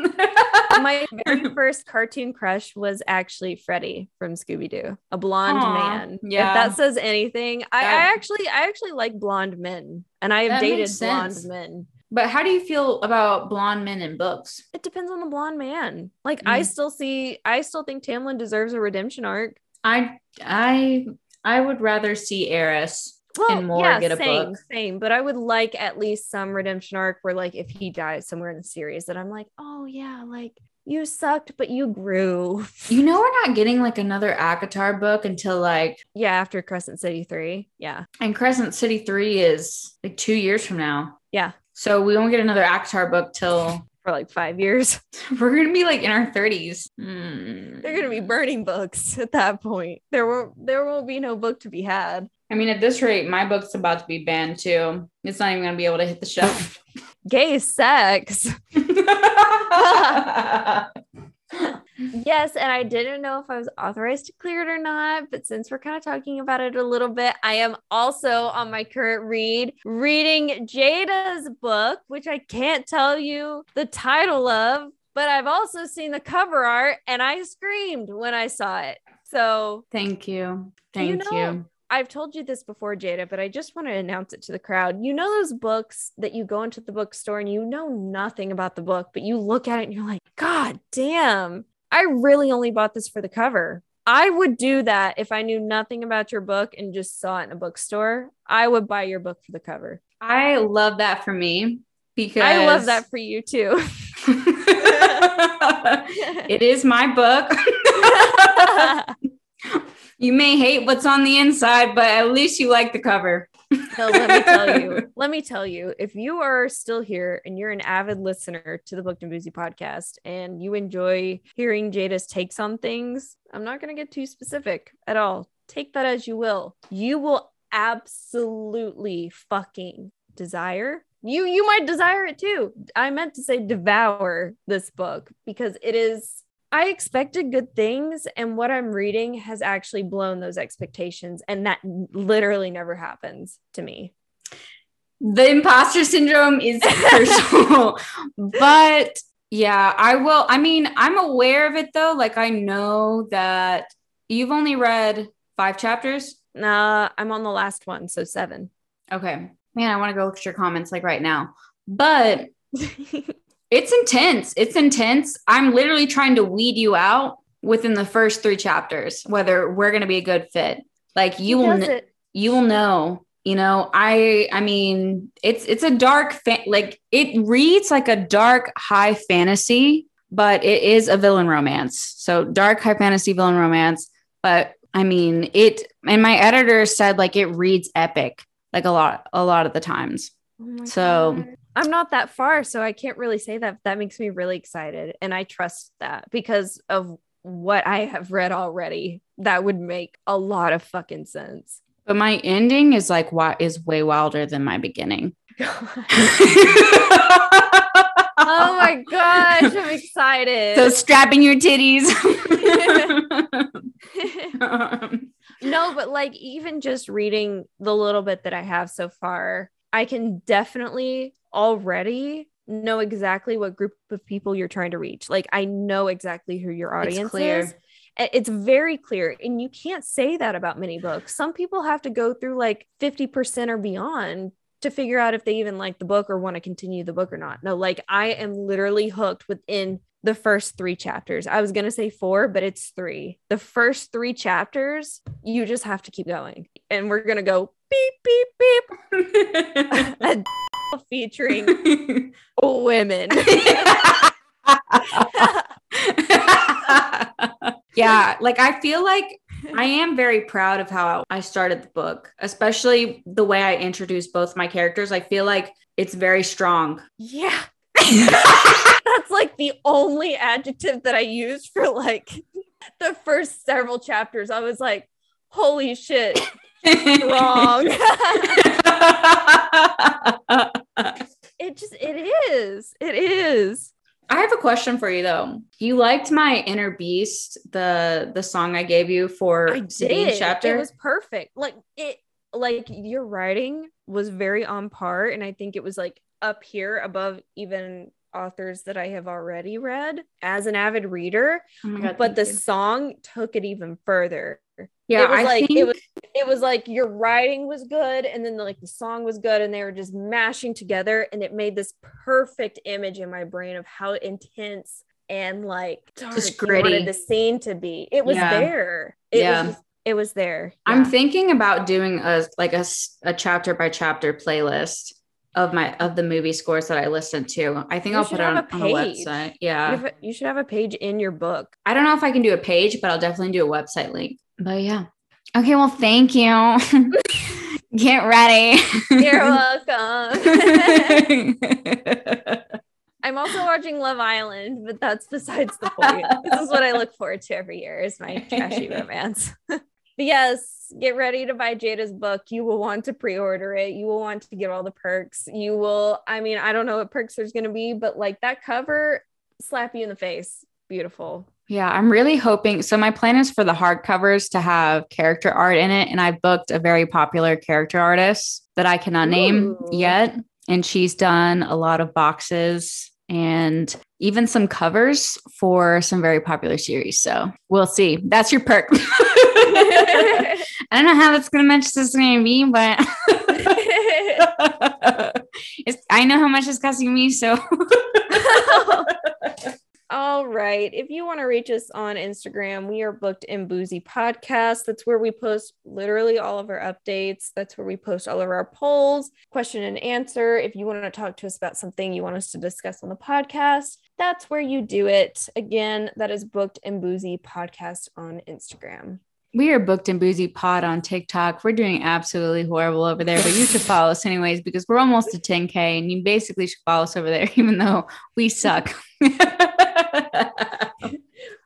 My very first cartoon crush was actually Freddy from Scooby Doo, a blonde Aw, man. yeah. If that says anything, I, I actually I actually like blonde men, and I have dated blonde men. But how do you feel about blonde men in books? It depends on the blonde man. Like I Mm. still see, I still think Tamlin deserves a redemption arc. I I I would rather see Eris Well, and more yeah, get a same, book. same. But I would like at least some redemption arc where, like, if he dies somewhere in the series, that I'm like, oh yeah, like you sucked, but you grew. You know we're not getting like another ACOTAR book until like Yeah, after Crescent City three. Yeah, and Crescent City 3 is like 2 years from now. yeah, So we won't get another ACOTAR book till for like five years. we're going to be like in our 30s. Hmm. They're gonna be burning books at that point. There won't there won't be no book to be had. I mean at this rate my book's about to be banned too. It's not even going to be able to hit the shelf. Gay sex. Yes, and I didn't know if I was authorized to clear it or not, but since we're kind of talking about it a little bit, I am also on my current read reading Jada's book, which I can't tell you the title of, but I've also seen the cover art and I screamed when I saw it. So Thank you. Thank you. know- I've told you this before, Jada, but I just want to announce it to the crowd. You know those books that you go into the bookstore and you know nothing about the book, but you look at it and you're like, God damn, I really only bought this for the cover. I would do that if I knew nothing about your book and just saw it in a bookstore. I would buy your book for the cover. I love that for me because I love that for you too. it is my book. you may hate what's on the inside, but at least you like the cover. No, let me tell you. Let me tell you. If you are still here and you're an avid listener to the Booked and Boozy podcast and you enjoy hearing Jada's takes on things, I'm not going to get too specific at all. Take that as you will. You will absolutely fucking desire. You you might desire it too. I meant to say devour this book because it is I expected good things, and what I'm reading has actually blown those expectations, and that literally never happens to me. The imposter syndrome is crucial. but yeah, I will. I mean, I'm aware of it though. Like, I know that you've only read five chapters. Nah, I'm on the last one, so seven. Okay. Man, I want to go look at your comments like right now. But it's intense. It's intense. I'm literally trying to weed you out within the first three chapters, whether we're going to be a good fit. Like you will, kn- you will know. You know, I, I mean, it's it's a dark, fa- like it reads like a dark high fantasy, but it is a villain romance. So dark high fantasy villain romance. But I mean, it. And my editor said like it reads epic. like a lot a lot of the times. Oh So- God. I'm not that far, so I can't really say that. That makes me really excited. And I trust that because of what I have read already. That would make a lot of fucking sense. But my ending is like what is way wilder than my beginning. oh my gosh, I'm excited. so strapping your titties. no, but like even just reading the little bit that I have so far, I can definitely already know exactly what group of people you're trying to reach. Like I know exactly who your audience clear. is. It's very clear. And you can't say that about many books. Some people have to go through like 50% or beyond to figure out if they even like the book or want to continue the book or not. No, like I am literally hooked within the first three chapters. I was going to say four, but it's three. The first three chapters, you just have to keep going. And we're going to go beep, beep, beep, featuring women. yeah, like I feel like I am very proud of how I started the book, especially the way I introduced both my characters. I feel like it's very strong. yeah. That's like the only adjective that I used for like the first several chapters. I was like, holy shit, wrong. it just, it is. It is. I have a question for you though. You liked my inner beast, the the song I gave you for I did. chapter. It was perfect. Like it, like your writing was very on par, and I think it was like up here above even authors that I have already read as an avid reader. Oh my God, but the you. song took it even further. Yeah, it was I like think it was it was like your writing was good and then like the song was good and they were just mashing together and it made this perfect image in my brain of how intense and like Just gritty. the scene to be. It was Yeah. there. It Yeah. was it was there. I'm thinking about doing a like a, a chapter by chapter playlist of my of the movie scores that I listened to. I think You I'll put it on, a on the page. website. You, Yeah. a- you should have a page in your book. I don't know if I can do a page, but I'll definitely do a website link. But yeah. Okay, well, thank you. Get ready. You're welcome. I'm also watching Love Island, but that's besides the point. this is what I look forward to every year is my trashy romance. but yes, get ready to buy Jada's book. You will want to pre-order it. You will want to get all the perks. You will, I mean, I don't know what perks there's gonna be, but like that cover slap you in the face. Beautiful. Yeah, I'm really hoping. So my plan is for the hardcovers to have character art in it, and I've booked a very popular character artist that I cannot name Ooh. yet, and she's done a lot of boxes and even some covers for some very popular series. So we'll see. That's your perk. I don't know how that's going to match this going to be, but it's, I know how much it's costing me. So All right. If you want to reach us on Instagram, we are booked and Boozy Podcast. That's where we post literally all of our updates. That's where we post all of our polls, question and answer. If you want to talk to us about something you want us to discuss on the podcast, that's where you do it. Again, that is booked and Boozy Podcast on Instagram. We are booked and Boozy Pod on TikTok. We're doing absolutely horrible over there, but you should follow us anyways because we're almost to 10K and you basically should follow us over there, even though we suck. We're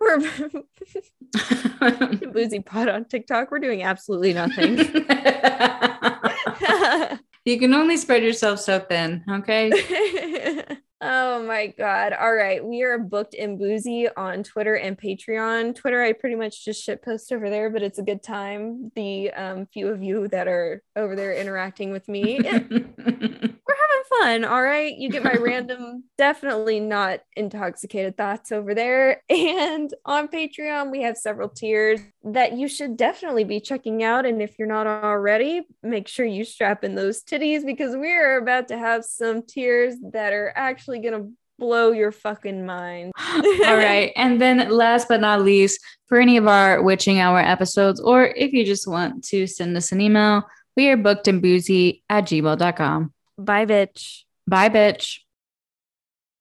Boozy Pod on TikTok. We're doing absolutely nothing. you can only spread yourself so thin, okay? Oh my god. All right. We are booked and boozy on Twitter and Patreon. Twitter, I pretty much just shit post over there, but it's a good time. The um, few of you that are over there interacting with me. it- we're having fun. All right. You get my random, definitely not intoxicated thoughts over there. And on Patreon, we have several tiers that you should definitely be checking out. And if you're not already, make sure you strap in those titties because we're about to have some tiers that are actually going to blow your fucking mind. All right. And then last but not least, for any of our witching hour episodes, or if you just want to send us an email, we are booked and boozy at gmail.com. Bye, bitch. Bye, bitch.